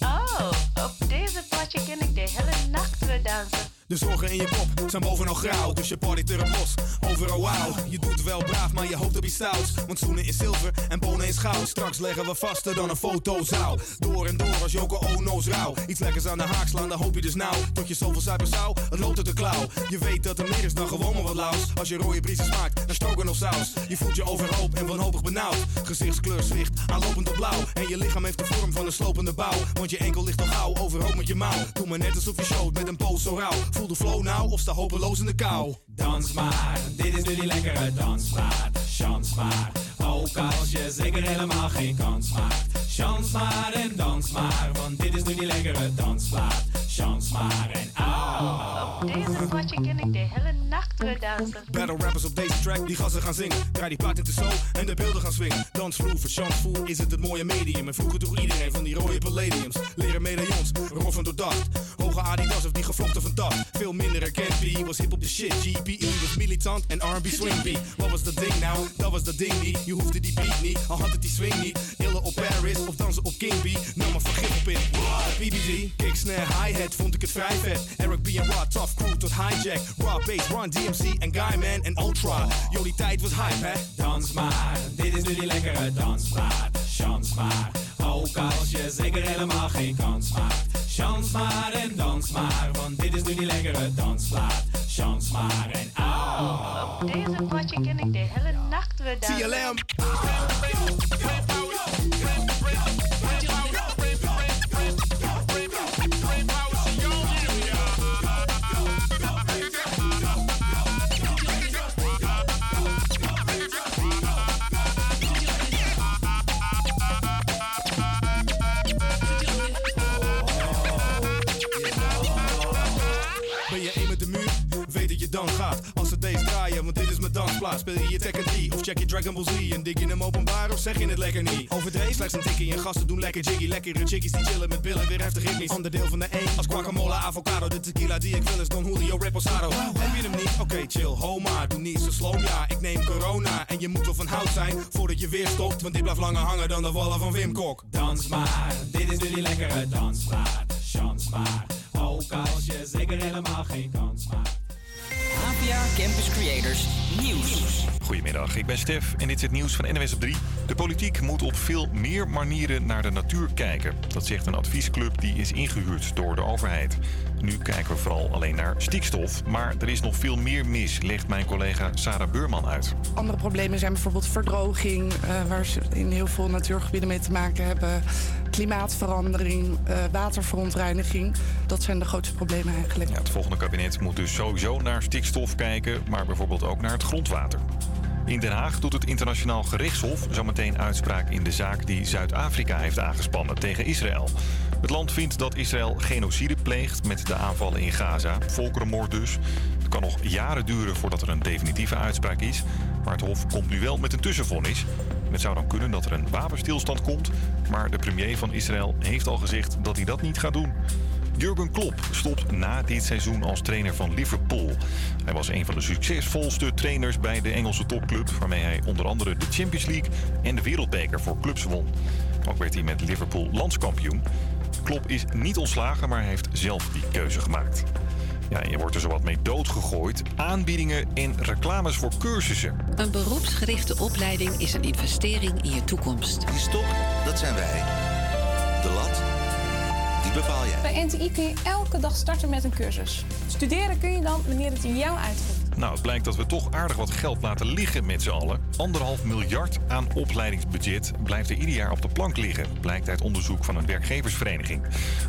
Oh, op deze potje ken ik de hele nacht weer dansen. De zorgen in je kop zijn bovenal grauw, dus je partyt er los. Overal wauw, je doet wel braaf, maar je hoopt op iets stouts. Want zoenen is zilver en bonen is goud. Straks leggen we vaster dan een fotozaal. Door en door als Joko Ono's rauw. Iets lekkers aan de haak slaan, dan hoop je dus nou. Tot je zoveel suiker zou, het loopt uit de klauw. Je weet dat er meer is dan gewoon maar wat laus. Als je rode briezen smaakt, dan stroken of saus. Je voelt je overhoop en wanhopig benauwd. Gezichtskleur zwicht, aanlopend op blauw. En je lichaam heeft de vorm van een slopende bouw. Want je enkel ligt al gauw, overhoop met je mouw. Doe maar net alsof je showt met een poos zo rauw. Voel de flow nou of sta hopeloos in de kou. Dans maar, dit is nu die lekkere dansmaat. Chans maar, ook als je zeker helemaal geen kans maakt. Chans maar en dans maar, want dit is nu die lekkere dansplaat. Chans maar en. Op deze potje ken ik de hele nacht weer dansen. Battle rappers op deze track, die gassen gaan zingen. Draai die plaat in de zo en de beelden gaan swingen. Dansvloer, voor chansvoer is het het mooie medium. En vroeger droeg iedereen van die rode palladiums. Leren medaillons, roffen door dacht. Hoge Adidas of die gevlochten van dat. Veel minder herkend, was hip op de shit. GPE was militant en R&B swing beat. Wat was dat ding nou? Dat was dat ding niet. Je hoefde die beat niet, al had het die swing niet. Illen op Paris of dansen op King B. Nam maar vergif op in. BBG, kick, snare, hi-hat, vond ik het vrij vet. Eric B en Rod, tough crew tot hijack. Raw bass, Run DMC en Guyman en Ultra. Jullie tijd was hype, hè? Dans maar, dit is nu die lekkere dansplaat. Chans maar, ook als je zeker helemaal geen kans maakt. Chans maar en dans maar, want dit is nu die lekkere dansplaat. Chans maar en au. Op deze potje ken ik de hele nacht weer dansen. TLM. Dansplaats. Speel je je Tekken 3 of check je Dragon Ball Z? En dik je hem openbaar of zeg je het lekker niet? Overdreven slechts een tikkie en gasten doen lekker jiggy. Lekkere chickies die chillen met billen, weer heftig ritmisch. Onderdeel van de één als guacamole, avocado. De tequila die ik wil is Don Julio Reposado. Heb je hem niet? Oké, chill, ho maar. Doe niet zo slow, ja. Ik neem corona en je moet wel van hout zijn voordat je weer stopt. Want dit blijft langer hangen dan de wallen van Wim Kok. Dans maar, dit is nu die lekkere dansplaat. Chans maar, ook als je zeker helemaal geen kans maakt. Campus Creators Nieuws. Goedemiddag, ik ben Stef en dit is het nieuws van NWS op 3. De politiek moet op veel meer manieren naar de natuur kijken. Dat zegt een adviesclub die is ingehuurd door de overheid. Nu kijken we vooral alleen naar stikstof. Maar er is nog veel meer mis, legt mijn collega Sarah Beurman uit. Andere problemen zijn bijvoorbeeld verdroging, eh, waar ze in heel veel natuurgebieden mee te maken hebben. Klimaatverandering, eh, waterverontreiniging. Dat zijn de grootste problemen eigenlijk. Ja, het volgende kabinet moet dus sowieso naar stikstof kijken, maar bijvoorbeeld ook naar het grondwater. In Den Haag doet het internationaal gerechtshof zometeen uitspraak in de zaak die Zuid-Afrika heeft aangespannen tegen Israël. Het land vindt dat Israël genocide pleegt met de aanvallen in Gaza, volkerenmoord dus. Het kan nog jaren duren voordat er een definitieve uitspraak is, maar het hof komt nu wel met een tussenvonnis. Het zou dan kunnen dat er een wapenstilstand komt, maar de premier van Israël heeft al gezegd dat hij dat niet gaat doen. Jurgen Klopp stopt na dit seizoen als trainer van Liverpool. Hij was een van de succesvolste trainers bij de Engelse topclub, waarmee hij onder andere de Champions League en de Wereldbeker voor clubs won. Ook werd hij met Liverpool landskampioen. Klopp is niet ontslagen, maar heeft zelf die keuze gemaakt. Ja, je wordt er zowat mee doodgegooid. Aanbiedingen en reclames voor cursussen. Een beroepsgerichte opleiding is een investering in je toekomst. Die stok, dat zijn wij. De lat, die bepaal jij. Bij NTI kun je elke dag starten met een cursus. Studeren kun je dan wanneer het jou uitkomt. Nou, het blijkt dat we toch aardig wat geld laten liggen met z'n allen. anderhalf miljard aan opleidingsbudget blijft er ieder jaar op de plank liggen, blijkt uit onderzoek van een werkgeversvereniging.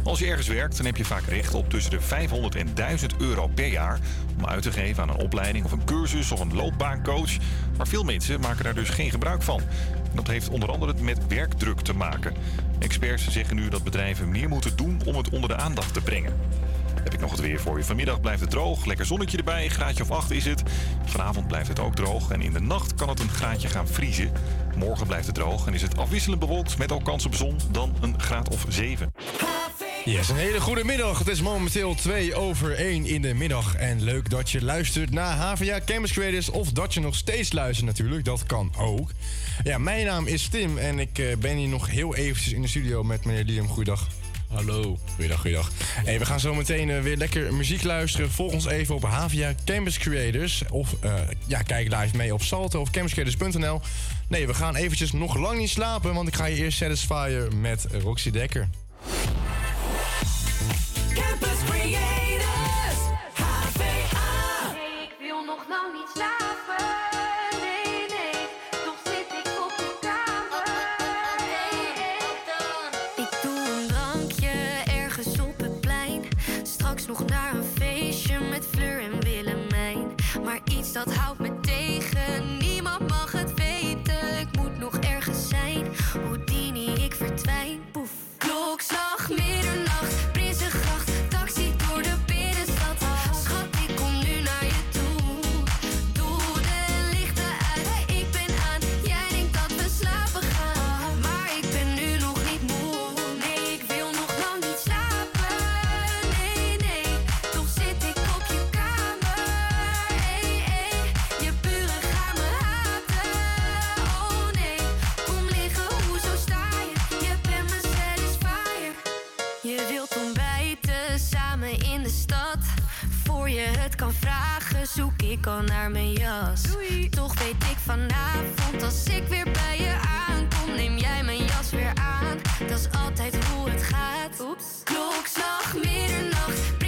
Als je ergens werkt, dan heb je vaak recht op tussen de 500 en 1000 euro per jaar om uit te geven aan een opleiding of een cursus of een loopbaancoach. Maar veel mensen maken daar dus geen gebruik van. Dat heeft onder andere met werkdruk te maken. Experts zeggen nu dat bedrijven meer moeten doen om het onder de aandacht te brengen. Heb ik nog het weer voor je. Vanmiddag blijft het droog. Lekker zonnetje erbij. Een graadje of 8 is het. Vanavond blijft het ook droog. En in de nacht kan het een graadje gaan vriezen. Morgen blijft het droog en is het afwisselend bewolkt met ook kans op zon. Dan een graad of 7. Yes, een hele goede middag. Het is momenteel 2 over 1 in de middag. En leuk dat je luistert naar HVA Campus. Of dat je nog steeds luistert natuurlijk. Dat kan ook. Ja, mijn naam is Tim en ik eh, ben hier nog heel eventjes in de studio met meneer Liam. Goeiedag. Hallo. Goeiedag, goeiedag. Hey, we gaan zo meteen eh, weer lekker muziek luisteren. Volg ons even op HVA Campus Creators. Of eh, ja, kijk live mee op Salto of campuscreators.nl. Nee, we gaan eventjes nog lang niet slapen, want ik ga je eerst Satisfyer met Roxy Dekker. Voor je het kan vragen, zoek ik al naar mijn jas. Toch weet ik vanavond, als ik weer bij je aankom, neem jij mijn jas weer aan. Dat is altijd hoe het gaat. Oeps. Klokslag, middernacht,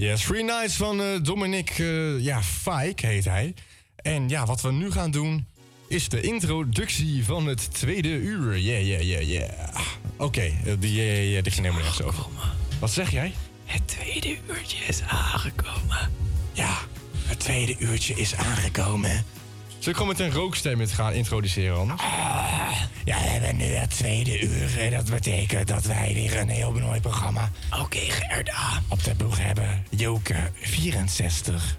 Yes, Free Nights van eh, Dominic eh, ja, Fike heet hij. En ja, wat we nu gaan doen is de introductie van het tweede uur. Yeah, yeah, yeah, yeah. Oké, eh, die yeah, yeah, die ging helemaal nergens over. Wat zeg jij? Het tweede uurtje is aangekomen. Ja, het tweede uurtje is aangekomen. Zullen we gewoon met een rookstem het gaan introduceren anders? Ja, we hebben nu het tweede uur. En dat betekent dat wij weer een heel mooi programma Oké, Gerda. op de boeg hebben. Joke 64.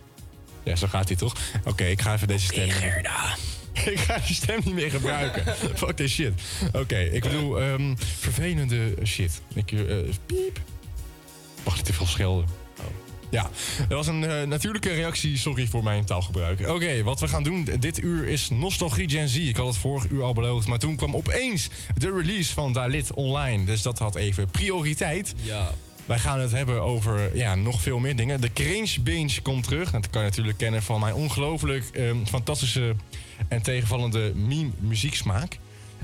Ja, zo gaat hij toch? Oké, ik ga even deze stem... Gerda. ik ga die stem niet meer gebruiken. Fuck this shit. Oké, ik bedoel, ehm, vervelende shit. Ik, eh, piep. Mag niet te veel schelden. Ja, dat was een eh, natuurlijke reactie. Sorry voor mijn taalgebruik. Oké, wat we gaan doen dit uur is Nostalgie Gen Z. Ik had het vorig uur al beloofd, maar toen kwam opeens de release van Dalit online. Dus dat had even prioriteit. Ja. Wij gaan het hebben over ja, nog veel meer dingen. De Cringe Binge komt terug. Dat kan je natuurlijk kennen van mijn ongelooflijk ehm, fantastische en tegenvallende meme muzieksmaak.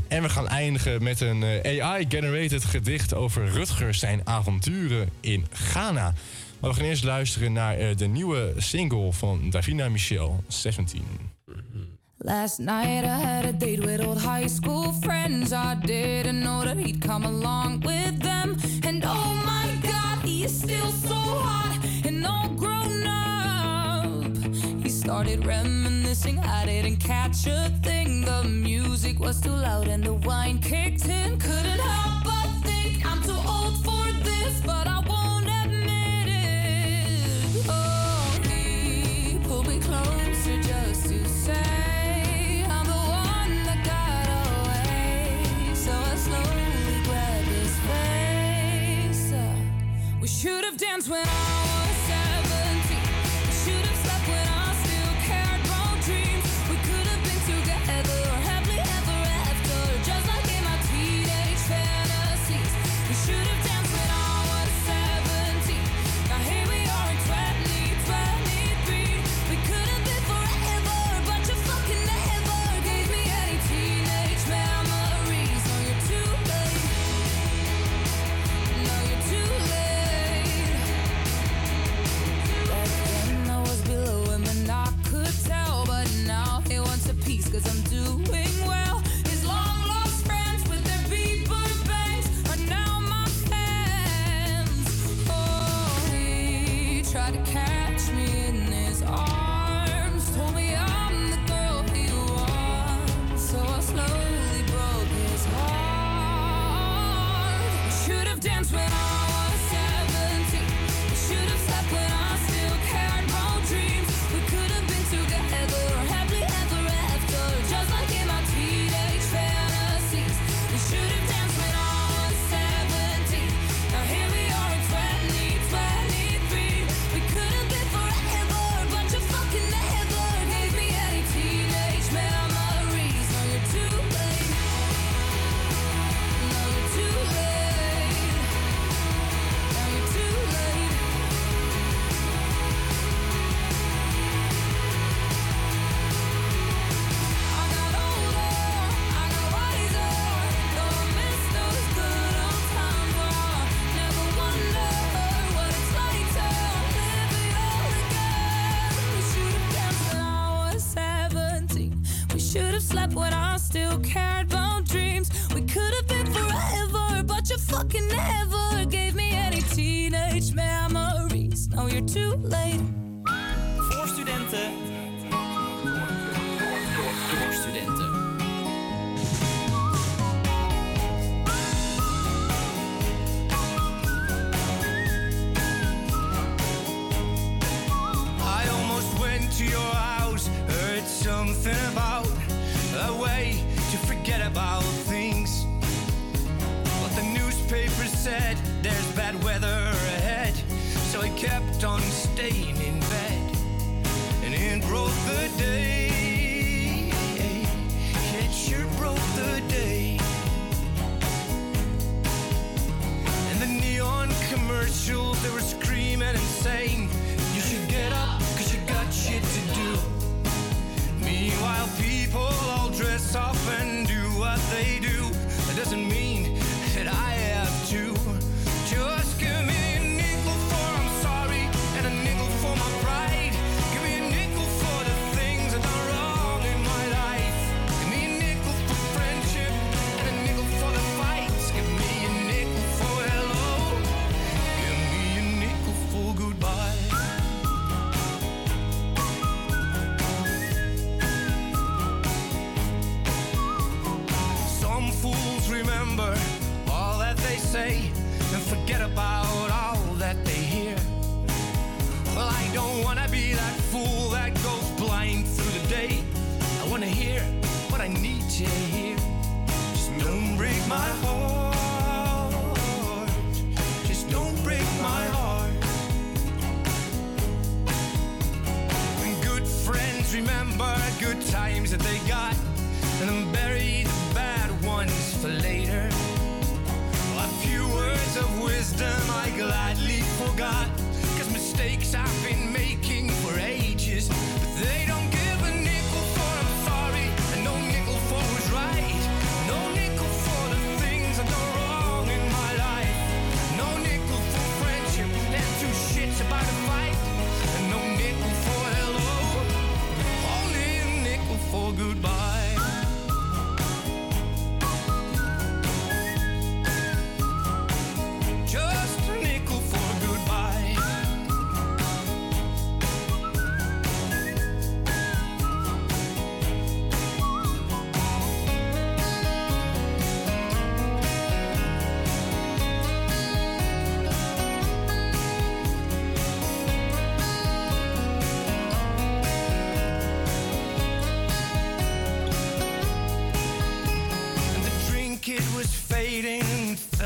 En we gaan eindigen met een eh, AI-generated gedicht over Rutger zijn avonturen in Ghana. Maar we gaan eerst luisteren naar eh, de nieuwe single van Davina Michel, 17. Last night I had a date with old high school friends. I didn't know that he'd come along with them. And oh my god, he is still so hot and all grown up. He started reminiscing, I didn't catch a thing. The music was too loud and the wine kicked in. Couldn't help we should have danced when I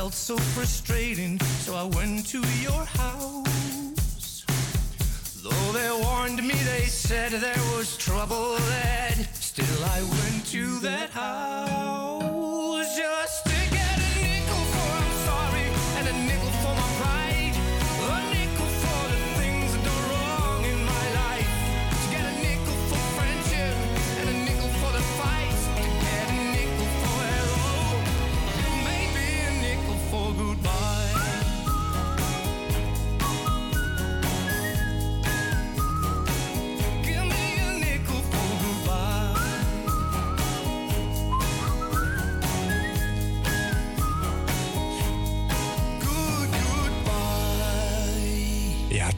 felt so frustrating. So I went to your house. Though they warned me, they said there was trouble ahead.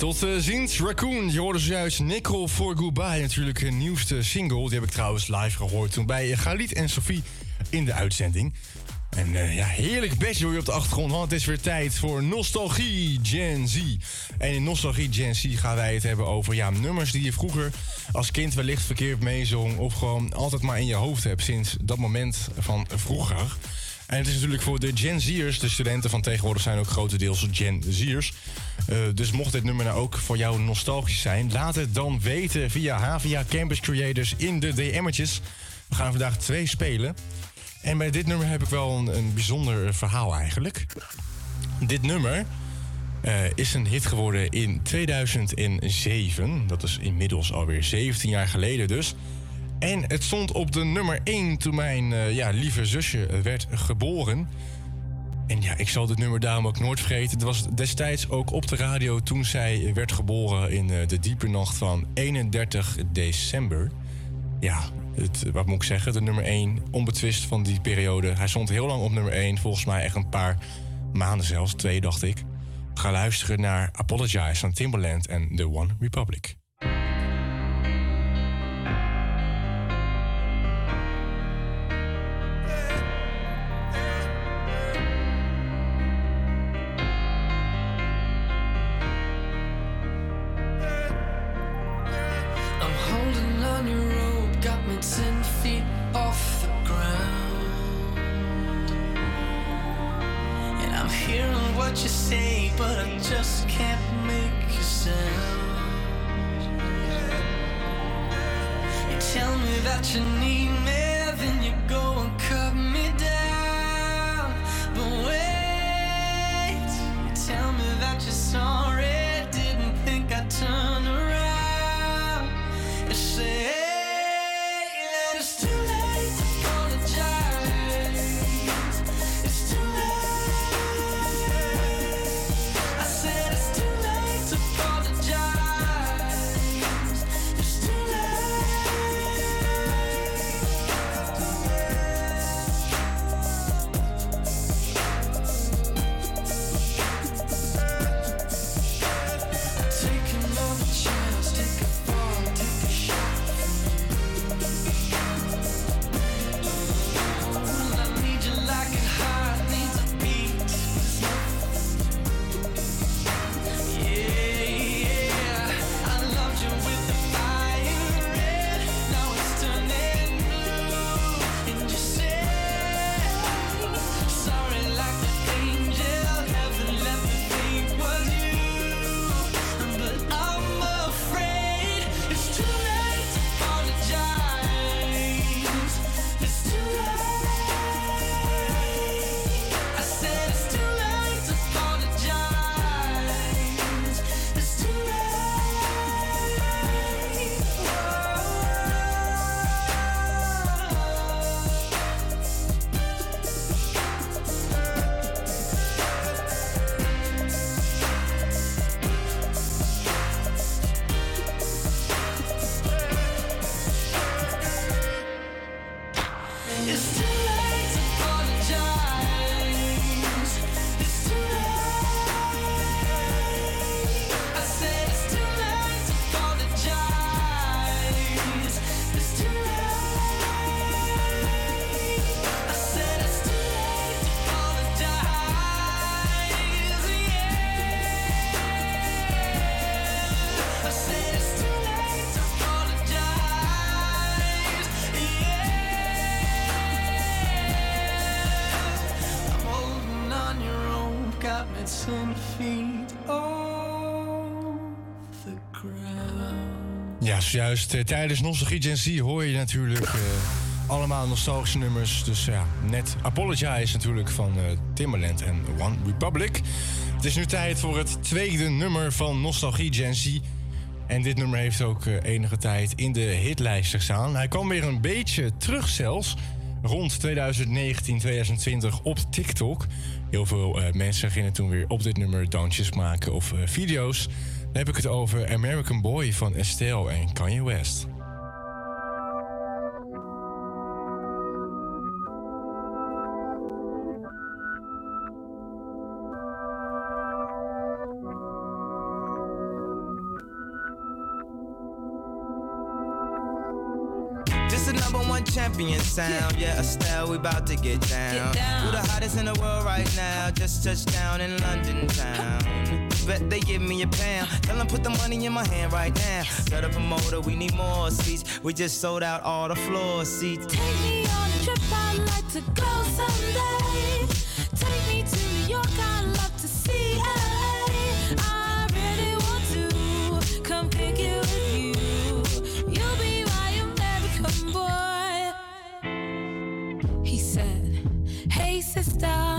Tot uh, ziens, Raccoon. Je hoorde zojuist Nickel for Goodbye. Natuurlijk een nieuwste single. Die heb ik trouwens live gehoord toen bij Galit en Sophie in de uitzending. En eh, ja, heerlijk bedje je op de achtergrond, want het is weer tijd voor Nostalgie Gen Z. En in Nostalgie Gen Z gaan wij het hebben over ja, nummers die je vroeger als kind wellicht verkeerd meezong... of gewoon altijd maar in je hoofd hebt sinds dat moment van vroeger. En het is natuurlijk voor de Gen Z'ers, de studenten van tegenwoordig zijn ook grotendeels Gen Z'ers. Eh, dus mocht dit nummer nou ook voor jou nostalgisch zijn, laat het dan weten via Havia Campus Creators in de DM'tjes. We gaan vandaag twee spelen. En bij dit nummer heb ik wel een, een bijzonder verhaal eigenlijk. Dit nummer eh, is een hit geworden in 2007. Dat is inmiddels alweer 17 jaar geleden dus. En het stond op de nummer 1 toen mijn eh, ja, lieve zusje werd geboren. En ja, ik zal dit nummer daarom ook nooit vergeten. Het was destijds ook op de radio toen zij werd geboren in eh, de diepe nacht van 31 december. Ja, het, wat moet ik zeggen? De nummer 1, onbetwist van die periode. Hij stond heel lang op nummer 1, volgens mij echt een paar maanden zelfs, twee dacht ik. Ga luisteren naar Apologize van Timbaland en The One Republic. What you say, but I just can't make a sound. You tell me that you zojuist eh, tijdens Nostalgie Gen Z hoor je natuurlijk eh, allemaal nostalgische nummers. Dus ja, net Apologize natuurlijk van Timbaland en One Republic. Het is nu tijd voor het tweede nummer van Nostalgie Gen Z. En dit nummer heeft ook enige tijd in de hitlijst gestaan. Hij kwam weer een beetje terug zelfs. Rond 2019, 2020 op TikTok. Heel veel mensen gingen toen weer op dit nummer dansjes maken of video's. Dan heb ik het over American Boy van Estelle en Kanye West. This is number one champion sound. Yeah, Estelle, we about to get down. Who the hottest in the world right now? Just touched down in London town. Bet they give me a pound. Tell them put the money in my hand right now. Up a motor, we need more seats. We just sold out all the floor seats. Take me on a trip, I'd like to go someday. Take me to New York, I'd love to see LA. I really want to come pick you with you. You'll be my American boy. He said, Hey sister,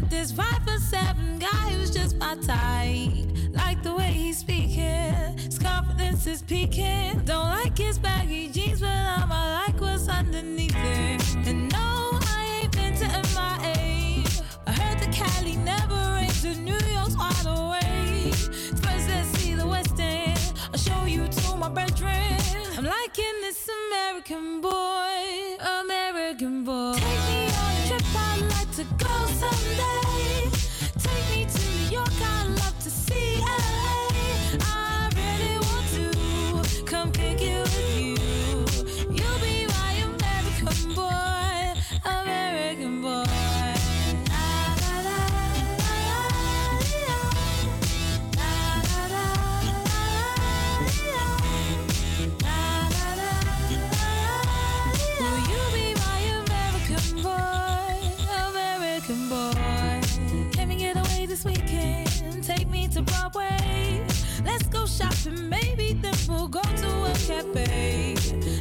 met this five for seven guy who's just my type. Like the way he's speaking, his confidence is peaking. Don't like his baggy jeans, but I'm I like what's underneath it. And no, I ain't been to MIA. I heard the Cali never rains, and New York's wide awake. First, let's see the West End. I'll show you to my bedroom. I'm liking this American boy, American boy. To go someday. way. Let's go shopping, maybe then we'll go to a cafe.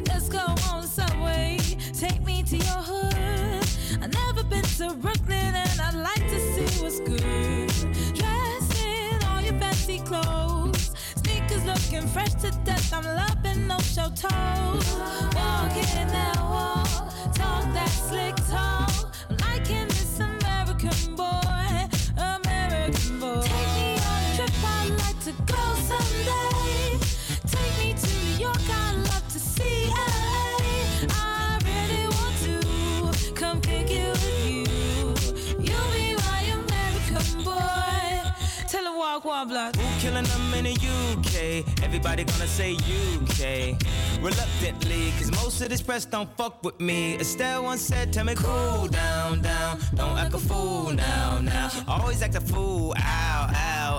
Let's go on subway, take me to your hood. I've never been to Brooklyn and I'd like to see what's good. Dress in all your fancy clothes, sneakers looking fresh to death. I'm loving no show toes. Walk in that wall, talk that slick. Block. Who killing them in the UK? Everybody gonna say UK. Reluctantly, cause most of this press don't fuck with me. Estelle once said, Tell me cool down, down. Don't act a fool now, now. Always act a fool, ow, ow.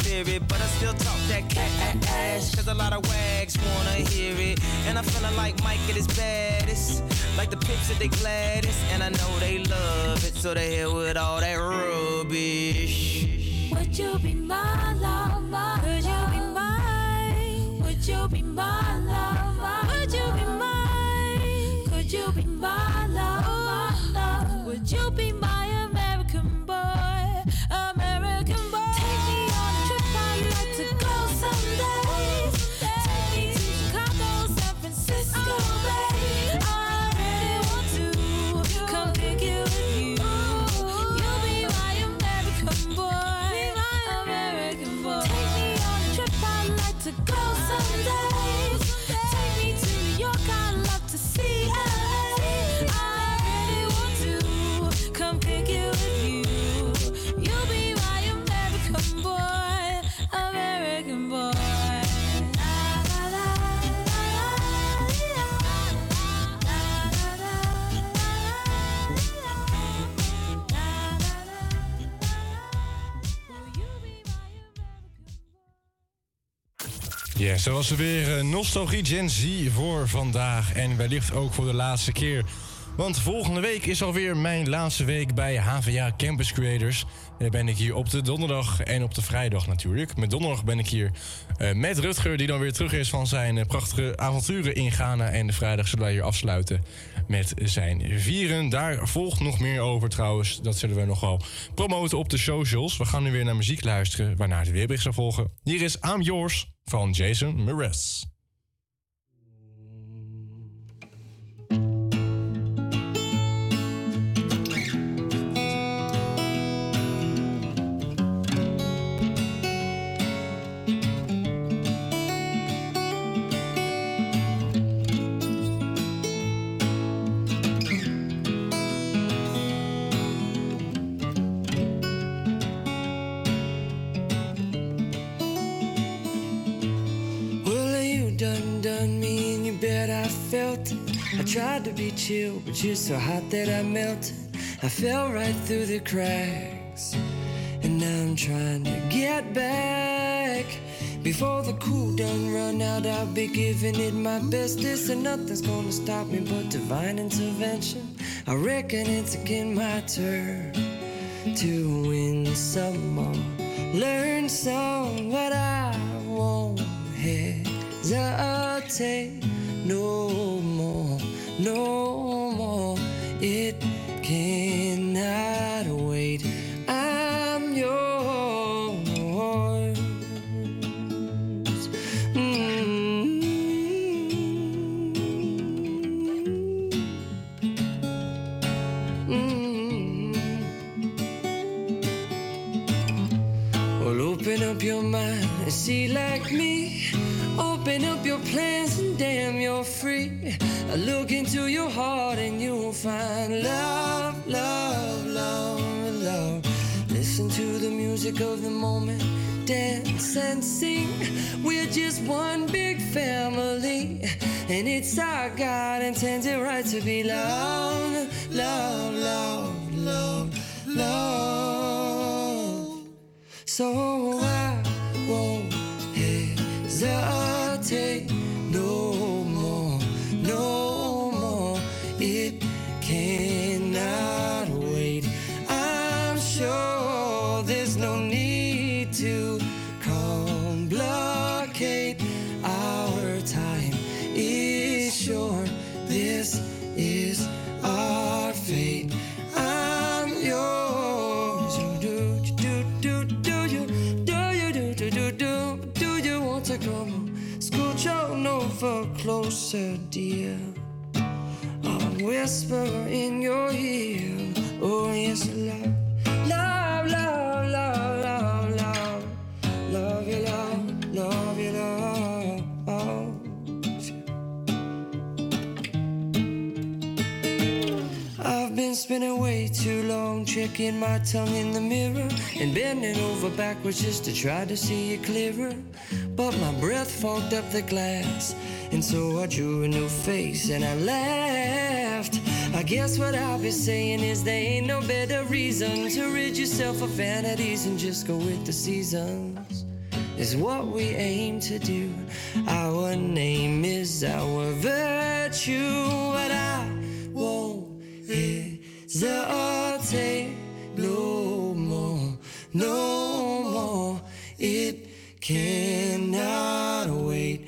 spirit, but I still talk that cat ass. Cause a lot of wags wanna hear it. And I'm like Mike at his baddest. Like the pics at gladdest. And I know they love it, so they hell with all that rubbish. Would you be my lover? Would you be mine? Would you be my lover? Would you be mine? Could you be my lover? Would you be my Ja, zo was er weer eh, Nostalgie Gen Z voor vandaag. En wellicht ook voor de laatste keer. Want volgende week is alweer mijn laatste week bij HVA Campus Creators. En dan ben ik hier op de donderdag en op de vrijdag natuurlijk. Met donderdag ben ik hier eh, met Rutger, die dan weer terug is van zijn eh, prachtige avonturen in Ghana. En de vrijdag zullen wij hier afsluiten met zijn vieren. Daar volgt nog meer over trouwens. Dat zullen we nog wel promoten op de socials. We gaan nu weer naar muziek luisteren, waarna de weerbericht zal volgen. Hier is I'm Yours van Jason Mraz. Tried to be chill, but you're so hot that I melted. I fell right through the cracks. And now I'm trying to get back. Before the cool done run out, I'll be giving it my bestest. And nothing's gonna stop me but divine intervention. I reckon it's again my turn to win some more. Learn some, but I won't hesitate no know look into your heart and you'll find love, love, love, love. Listen to the music of the moment, dance and sing. We're just one big family, and it's our God intended right to be loved, love, love, love, love. So I won't hesitate closer, dear. I'll whisper in your ear. Oh yes, love, love, love, love, love, love, love you, love, love you, love. I've been spending way too long checking my tongue in the mirror and bending over backwards just to try to see it clearer. But my breath fogged up the glass, and so I drew a new face and I laughed. I guess what I'll be saying is there ain't no better reason to rid yourself of vanities and just go with the seasons. Is what we aim to do. Our name is our virtue, but I won't hesitate no more, no more. It cannot wait.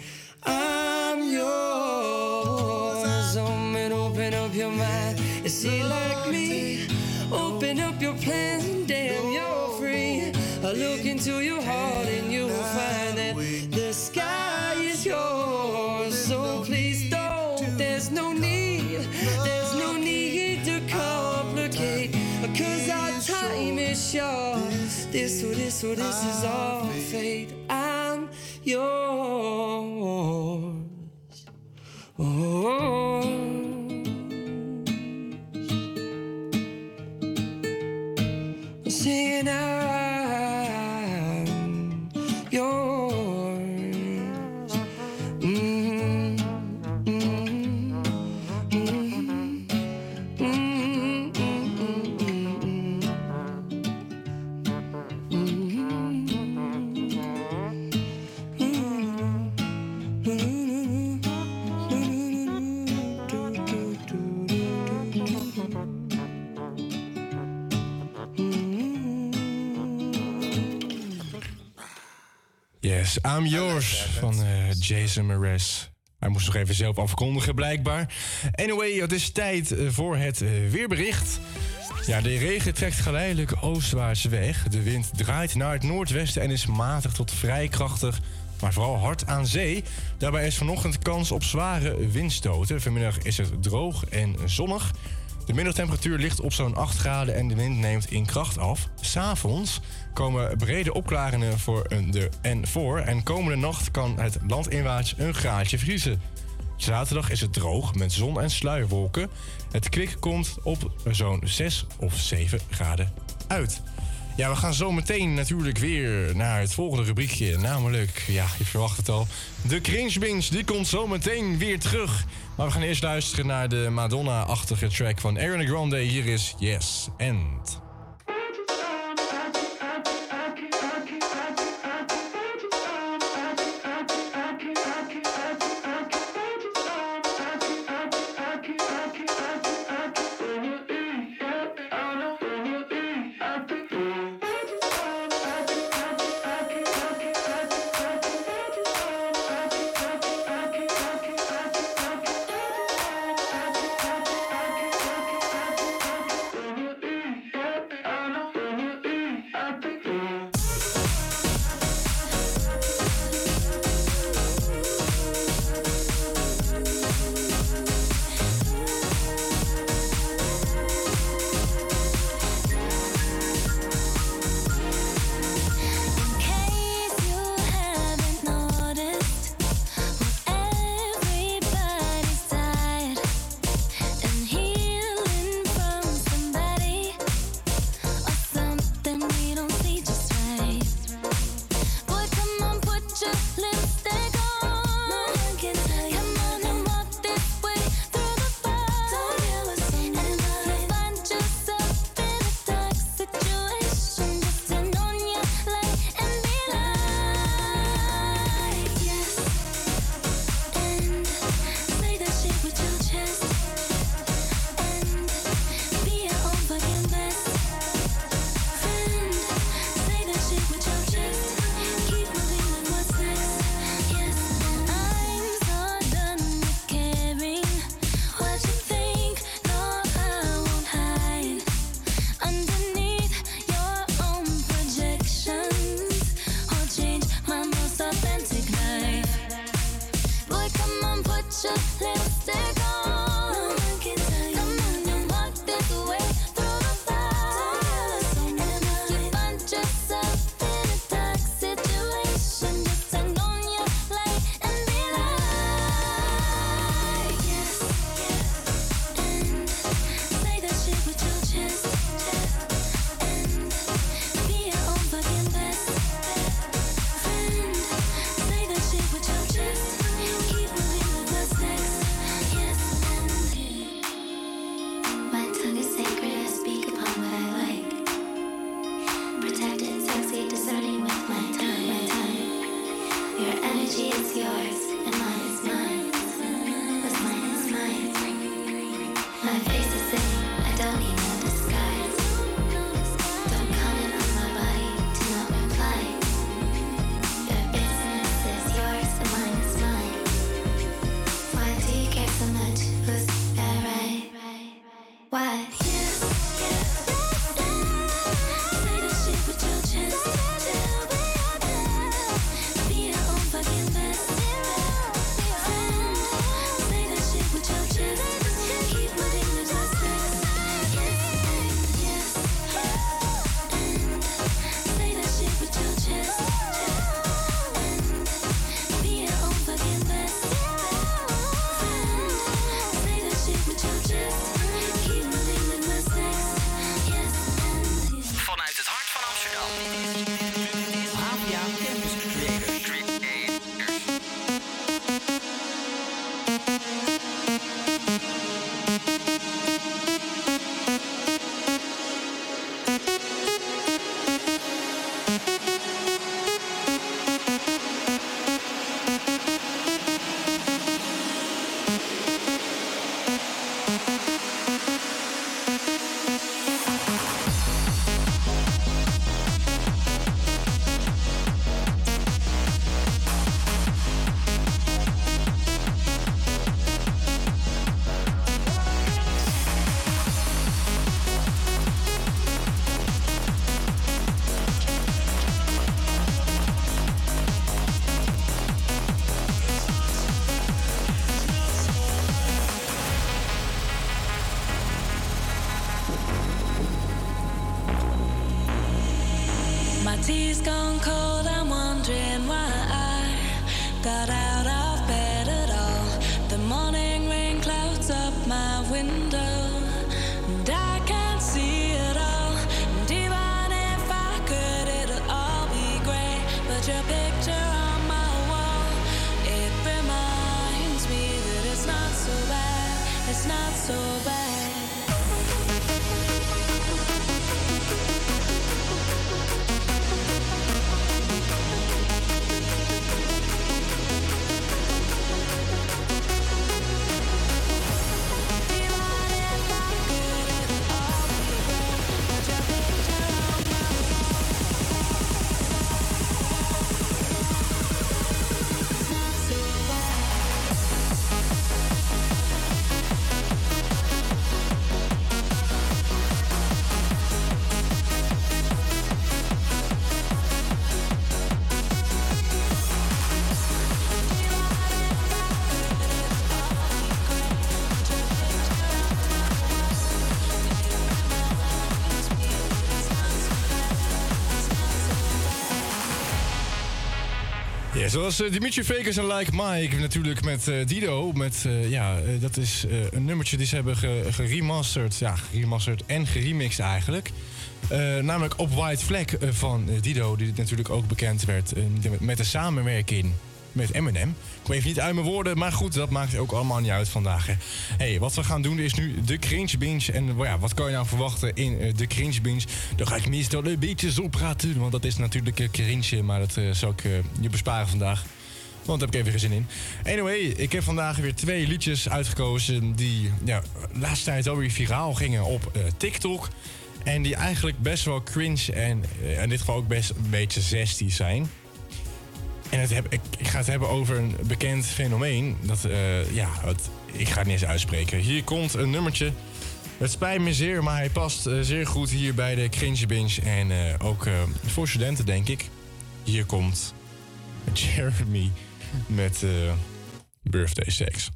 I'm yours. And open up your mind and see like me. Open up your plans and damn, you're free. I look into your heart and you'll find that the sky is yours. So please don't. There's no need. There's no need to complicate. Cause our time is short. This or this or this is our fate. I'm yours. Oh. Yes, I'm Yours van eh, Jason Mraz. Hij moest nog even zelf afkondigen, blijkbaar. Anyway, het is tijd eh, voor het eh, weerbericht. Ja, de regen trekt geleidelijk oostwaarts weg. De wind draait naar het noordwesten en is matig tot vrij krachtig, maar vooral hard aan zee. Daarbij is vanochtend kans op zware windstoten. Vanmiddag is het droog en zonnig. De middagtemperatuur ligt op zo'n 8 graden en de wind neemt in kracht af. S'avonds komen brede opklaringen voor de en voor en komende nacht kan het landinwaarts een graadje vriezen. Zaterdag is het droog met zon en sluierwolken. Het kwik komt op zo'n 6 of 7 graden uit. Ja, we gaan zo meteen natuurlijk weer naar het volgende rubriekje. Namelijk, ja, je verwacht het al. De Cringe Binge, die komt zo meteen weer terug. Maar we gaan eerst luisteren naar de Madonna-achtige track van Ariana Grande. Hier is Yes and. Zoals eh, Dimitri Vegas en Like Mike natuurlijk met eh, Dido. Met, eh, ja, dat is een nummertje die ze hebben ge- geremasterd. Ja, geremasterd en geremixed eigenlijk. Namelijk op White Flag van Dido, die natuurlijk ook bekend werd met de samenwerking met Eminem. Ik even niet uit mijn woorden, maar goed, dat maakt ook allemaal niet uit vandaag. Hè. Hey, wat we gaan doen is nu de Cringe Binge. En well, ja, wat kan je nou verwachten in eh, de Cringe Binge? Dan ga ik meestal een beetje zo praten, want dat is natuurlijk uh, cringe, maar dat eh, zal ik eh, je besparen vandaag. Want daar heb ik even geen zin in. Anyway, ik heb vandaag weer twee liedjes uitgekozen die ja, de laatste tijd alweer viraal gingen op eh, TikTok. En die eigenlijk best wel cringe en eh, in dit geval ook best een beetje zestie zijn. En het heb, ik, ik, ga het hebben over een bekend fenomeen. Dat, eh, ja, ik ga het niet eens uitspreken. Hier komt een nummertje. Het spijt me zeer, maar hij past eh, zeer goed hier bij de Cringe Binge. En eh, ook voor studenten, denk ik. Hier komt Jeremy met Birthday Sex.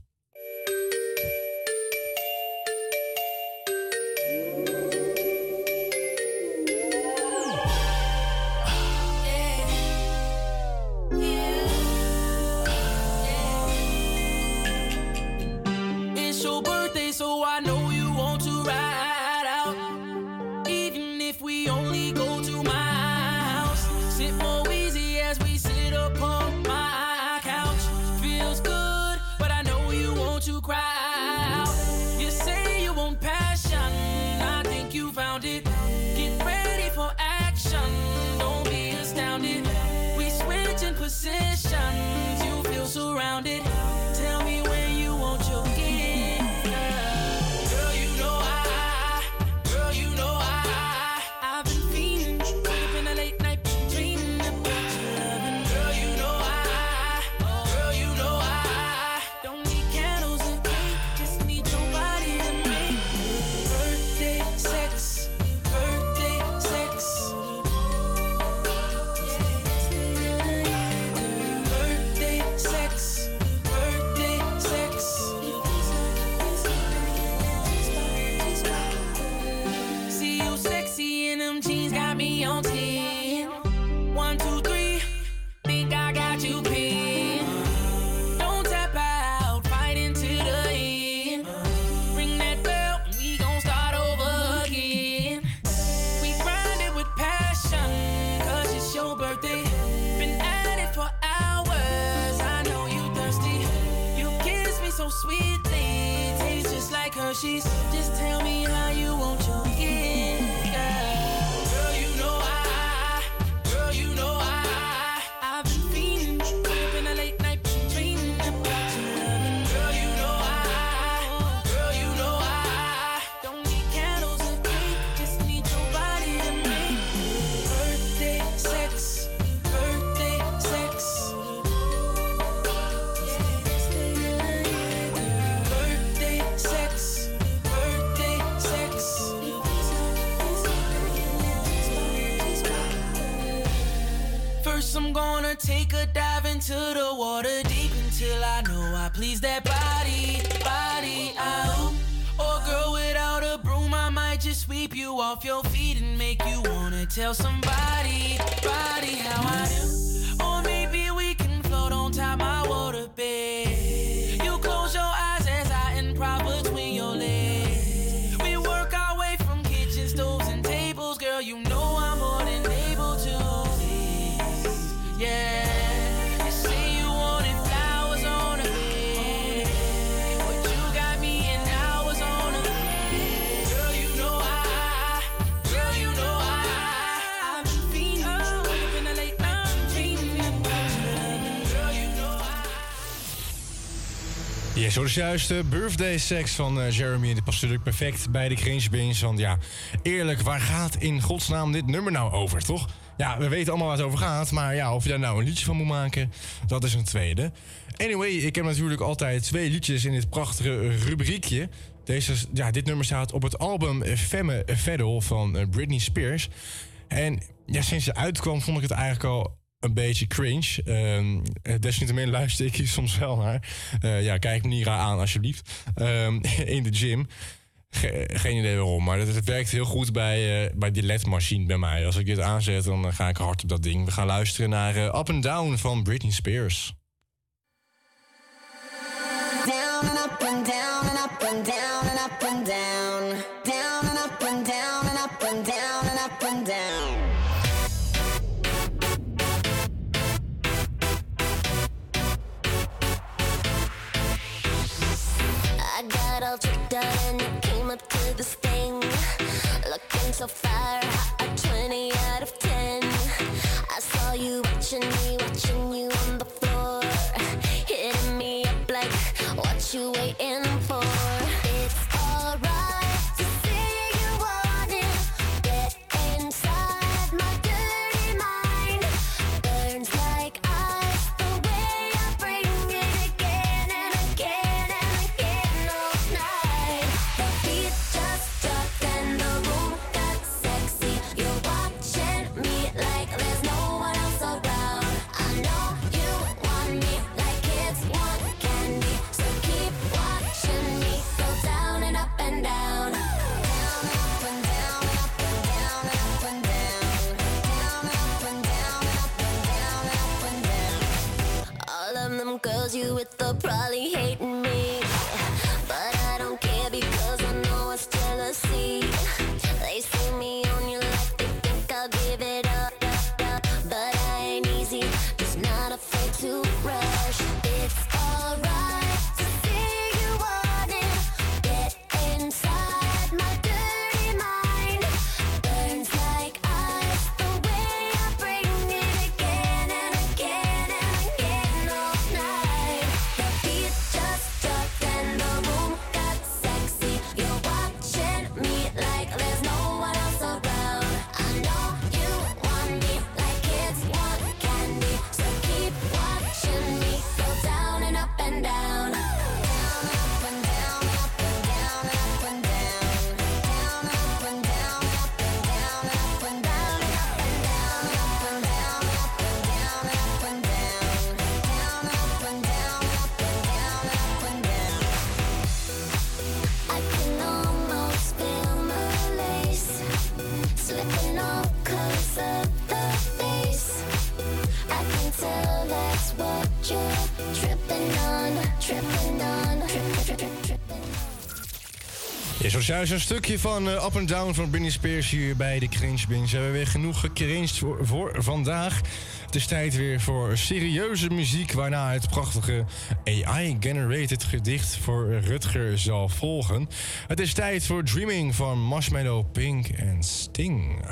zojuist de birthday sex van eh, Jeremy. Die past natuurlijk perfect bij de cringe binge. Want ja, eerlijk, waar gaat in godsnaam dit nummer nou over, toch? Ja, we weten allemaal waar het over gaat. Maar ja, of je daar nou een liedje van moet maken, dat is een tweede. Anyway, ik heb natuurlijk altijd twee liedjes in dit prachtige rubriekje. Deze, ja, dit nummer staat op het album Femme Fedel van eh, Britney Spears. En ja, sinds ze uitkwam vond ik het eigenlijk al een beetje cringe. Ehm, eh, Desniettemin luister ik hier soms wel naar. Eh, ja, kijk me niet aan alsjeblieft. Ehm, in de gym. Geen idee waarom, maar het, werkt heel goed bij, uh, bij die LED-machine bij mij. Als ik dit aanzet, dan ga ik hard op dat ding. We gaan luisteren naar Up and Down van Britney Spears. Down and up and down. so far, a 20 out of 10. I saw you watching me, watching you on the floor, hitting me up like, what you waiting with the probably hate. zo juist een stukje van eh, Up and Down van Britney Spears hier bij de Cringe Bins. We hebben weer genoeg gecringed voor, voor vandaag. Het is tijd weer voor serieuze muziek, waarna het prachtige AI-generated gedicht voor Rutger zal volgen. Het is tijd voor Dreaming van Marshmallow Pink en Sting.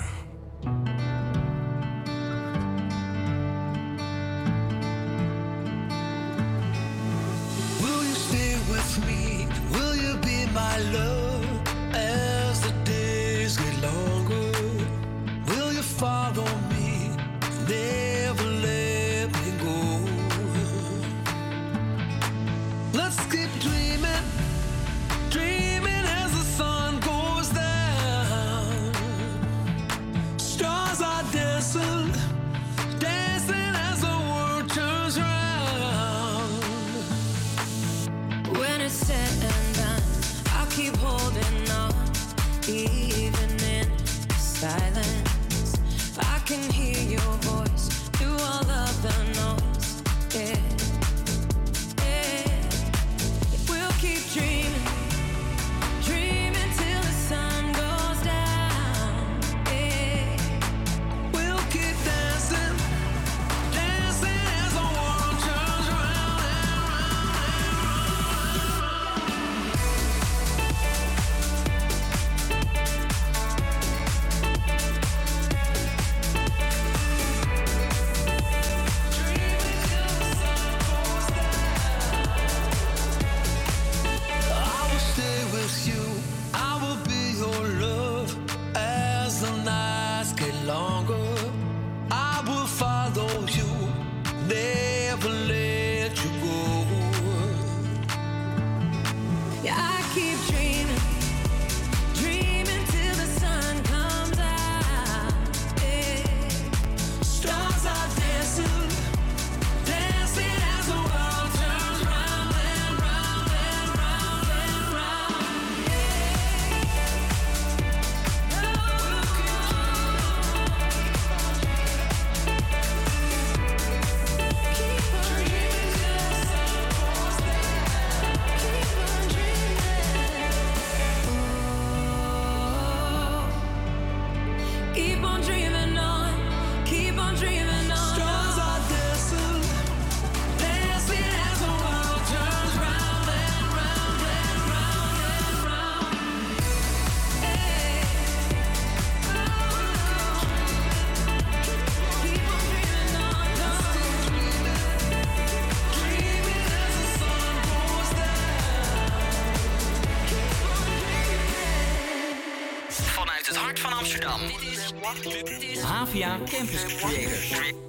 Havia Campus Creators.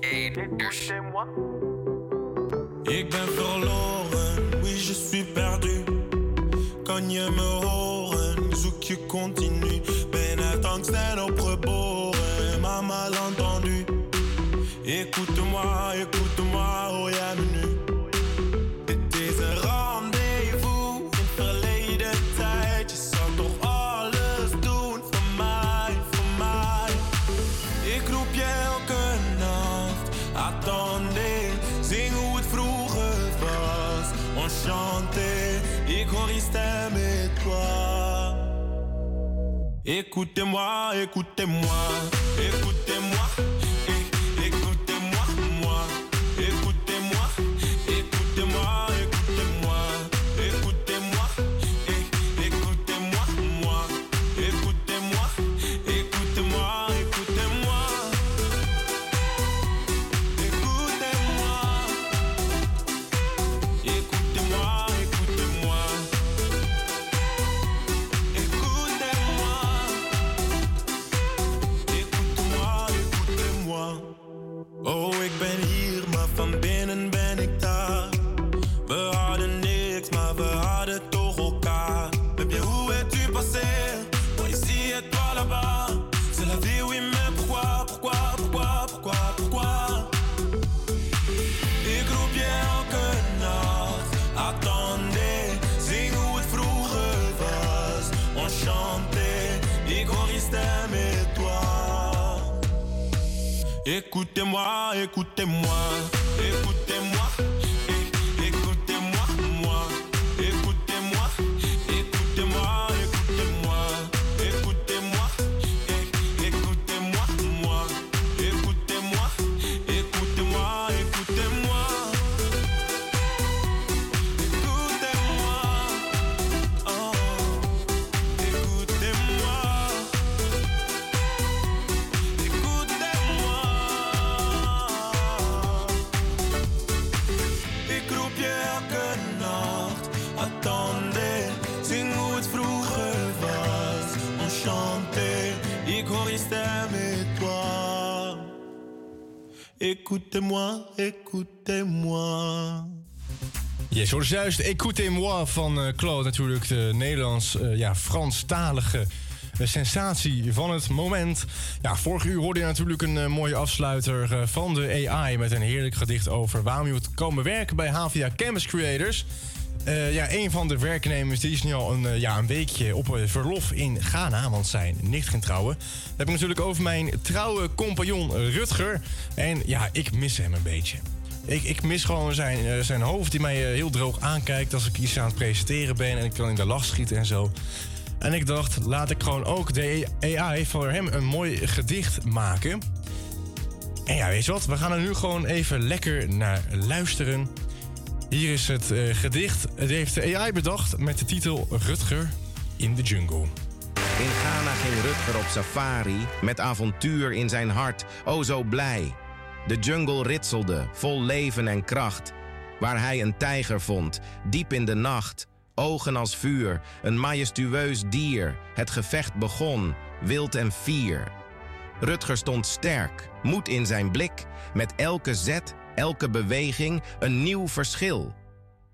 Écoutez-moi, écoutez-moi. Ja, zoals juist Écoutez-moi van eh, Claude. Natuurlijk de Nederlands, eh, ja, Franstalige eh, sensatie van het moment. Ja, vorige uur hoorde je natuurlijk een mooie afsluiter van de AI... met een heerlijk gedicht over waarom je moet komen werken bij HVA Campus Creators. Eh, ja, een van de werknemers die is nu al een, eh, ja, een weekje op eh, verlof in Ghana, want zijn nicht ging trouwen. Dan heb ik natuurlijk over mijn trouwe compagnon Rutger. En ja, ik mis hem een beetje. Ik, ik mis gewoon zijn, zijn hoofd die mij heel droog aankijkt als ik iets aan het presenteren ben en ik kan in de lach schieten en zo. En ik dacht, laat ik gewoon ook de AI voor hem een mooi gedicht maken. En ja, weet je wat? We gaan er nu gewoon even lekker naar luisteren. Hier is het eh, gedicht. Het heeft de AI bedacht met de titel Rutger in de jungle. In Ghana ging Rutger op safari, met avontuur in zijn hart, o zo blij. De jungle ritselde, vol leven en kracht. Waar hij een tijger vond, diep in de nacht. Ogen als vuur, een majestueus dier. Het gevecht begon, wild en fier. Rutger stond sterk, moed in zijn blik. Met elke zet, elke beweging, een nieuw verschil.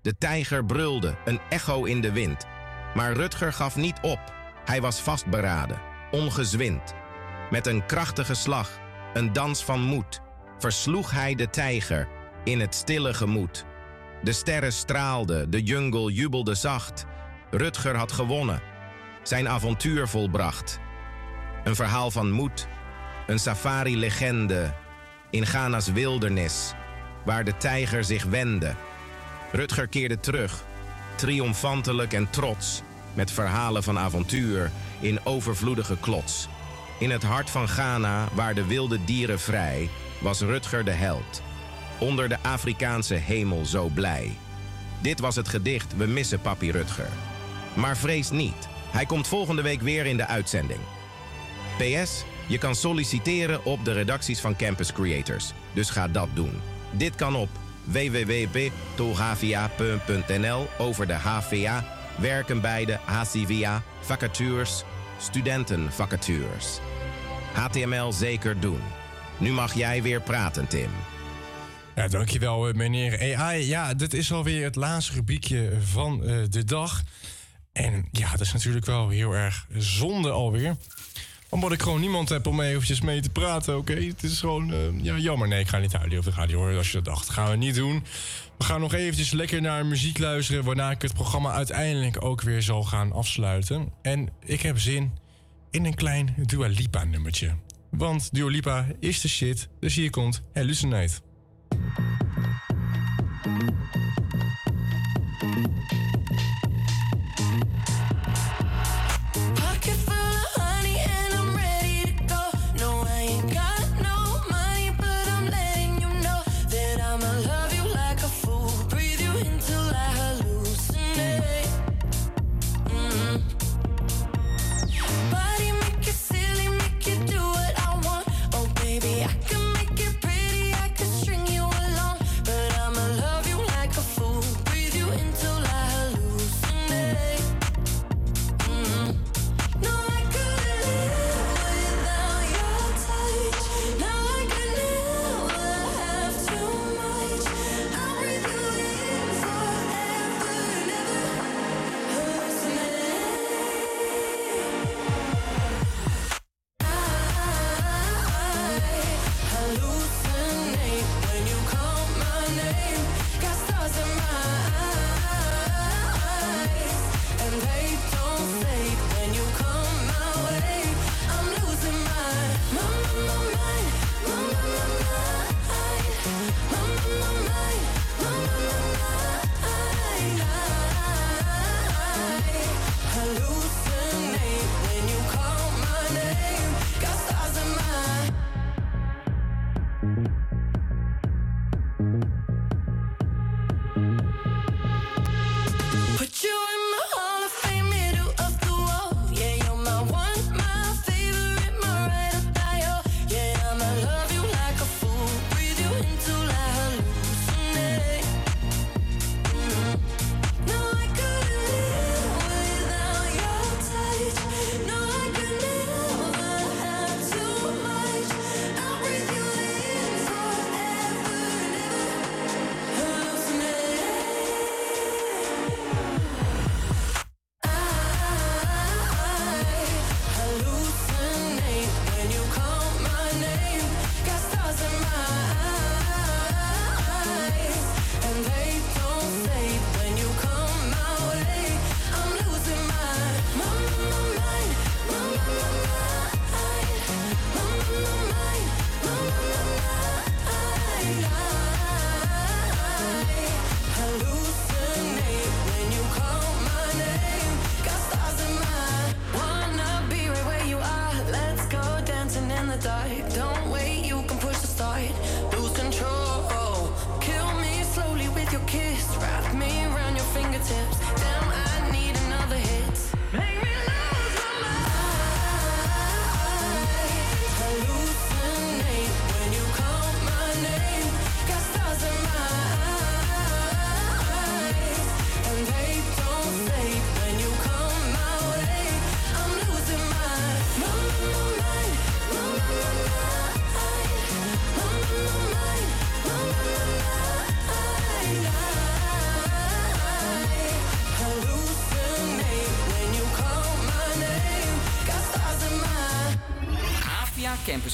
De tijger brulde, een echo in de wind. Maar Rutger gaf niet op. Hij was vastberaden, ongezwind. Met een krachtige slag, een dans van moed, versloeg hij de tijger in het stille gemoed. De sterren straalden, de jungle jubelde zacht. Rutger had gewonnen, zijn avontuur volbracht. Een verhaal van moed, een safari-legende in Ghana's wildernis, waar de tijger zich wendde. Rutger keerde terug, triomfantelijk en trots, met verhalen van avontuur in overvloedige klots. In het hart van Ghana, waar de wilde dieren vrij, was Rutger de held. Onder de Afrikaanse hemel zo blij. Dit was het gedicht We missen papi Rutger. Maar vrees niet, hij komt volgende week weer in de uitzending. PS, je kan solliciteren op de redacties van Campus Creators, dus ga dat doen. Dit kan op www.tolhavia.nl over de HVA, werken bij de HCVA, vacatures, studentenvacatures. HTML zeker doen. Nu mag jij weer praten, Tim. Ja, dankjewel eh, meneer AI. Ja, dit is alweer het laatste rubriekje van eh, de dag. En ja, dat is natuurlijk wel heel erg zonde alweer. Omdat ik gewoon niemand heb om eventjes mee te praten, oké? Het is gewoon, eh, ja, jammer. Nee, ik ga niet huilen of de radio horen als je dat dacht. gaan we niet doen. We gaan nog eventjes lekker naar muziek luisteren... waarna ik het programma uiteindelijk ook weer zal gaan afsluiten. En ik heb zin in een klein Dua Lipa nummertje. Want Dua Lipa is de shit, dus hier komt Hallucinate.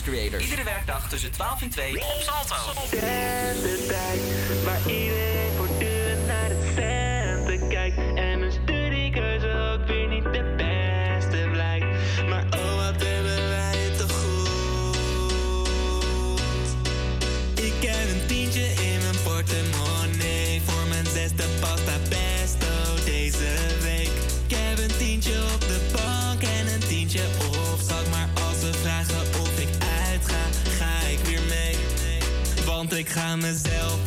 Creators. Iedere werkdag tussen 12 en 2 op Salto. ik ga mezelf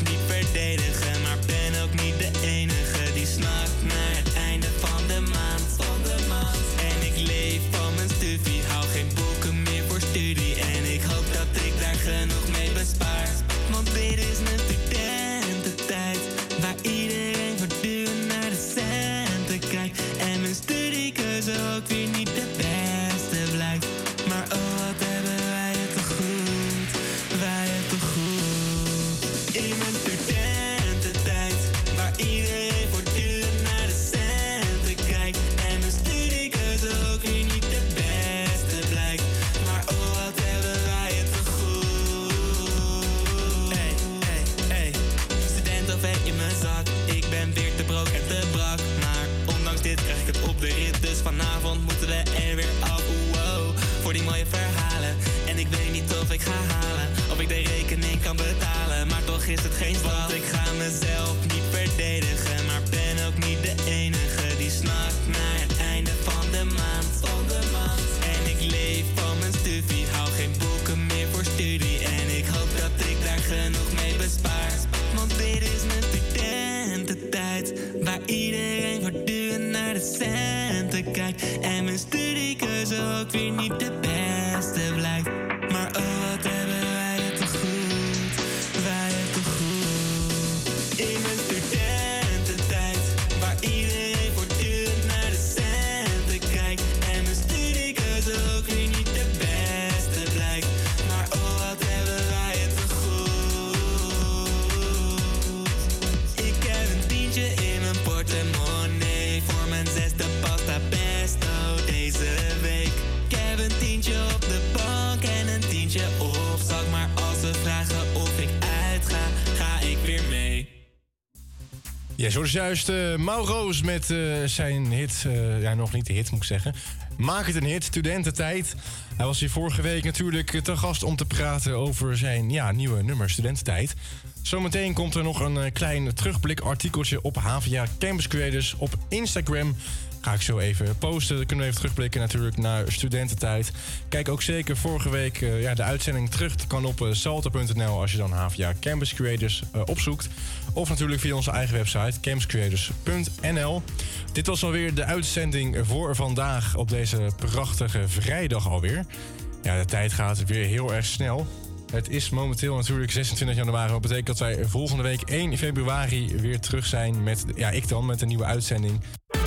is het geen straf. Ik ga mezelf Is juist eh Maurroos met eh, zijn hit. eh, ja, nog niet de hit moet ik zeggen. Maak het een hit, studententijd. Hij was hier vorige week natuurlijk te gast om te praten over zijn ja, nieuwe nummer Studententijd. Zometeen komt er nog een klein terugblikartikeltje op HVA Campus Creators op Instagram. Ga ik zo even posten. Dan kunnen we even terugblikken natuurlijk naar studententijd. Kijk ook zeker vorige week eh, ja, de uitzending terug. Dat kan op eh, salto.nl als je dan HVA Campus Creators eh, opzoekt. Of natuurlijk via onze eigen website campuscreators.nl. Dit was alweer de uitzending voor vandaag op deze prachtige vrijdag alweer. Ja, de tijd gaat weer heel erg snel. Het is momenteel natuurlijk 26 januari. Dat betekent dat wij volgende week 1 februari weer terug zijn met, ja, ik dan, met een nieuwe uitzending.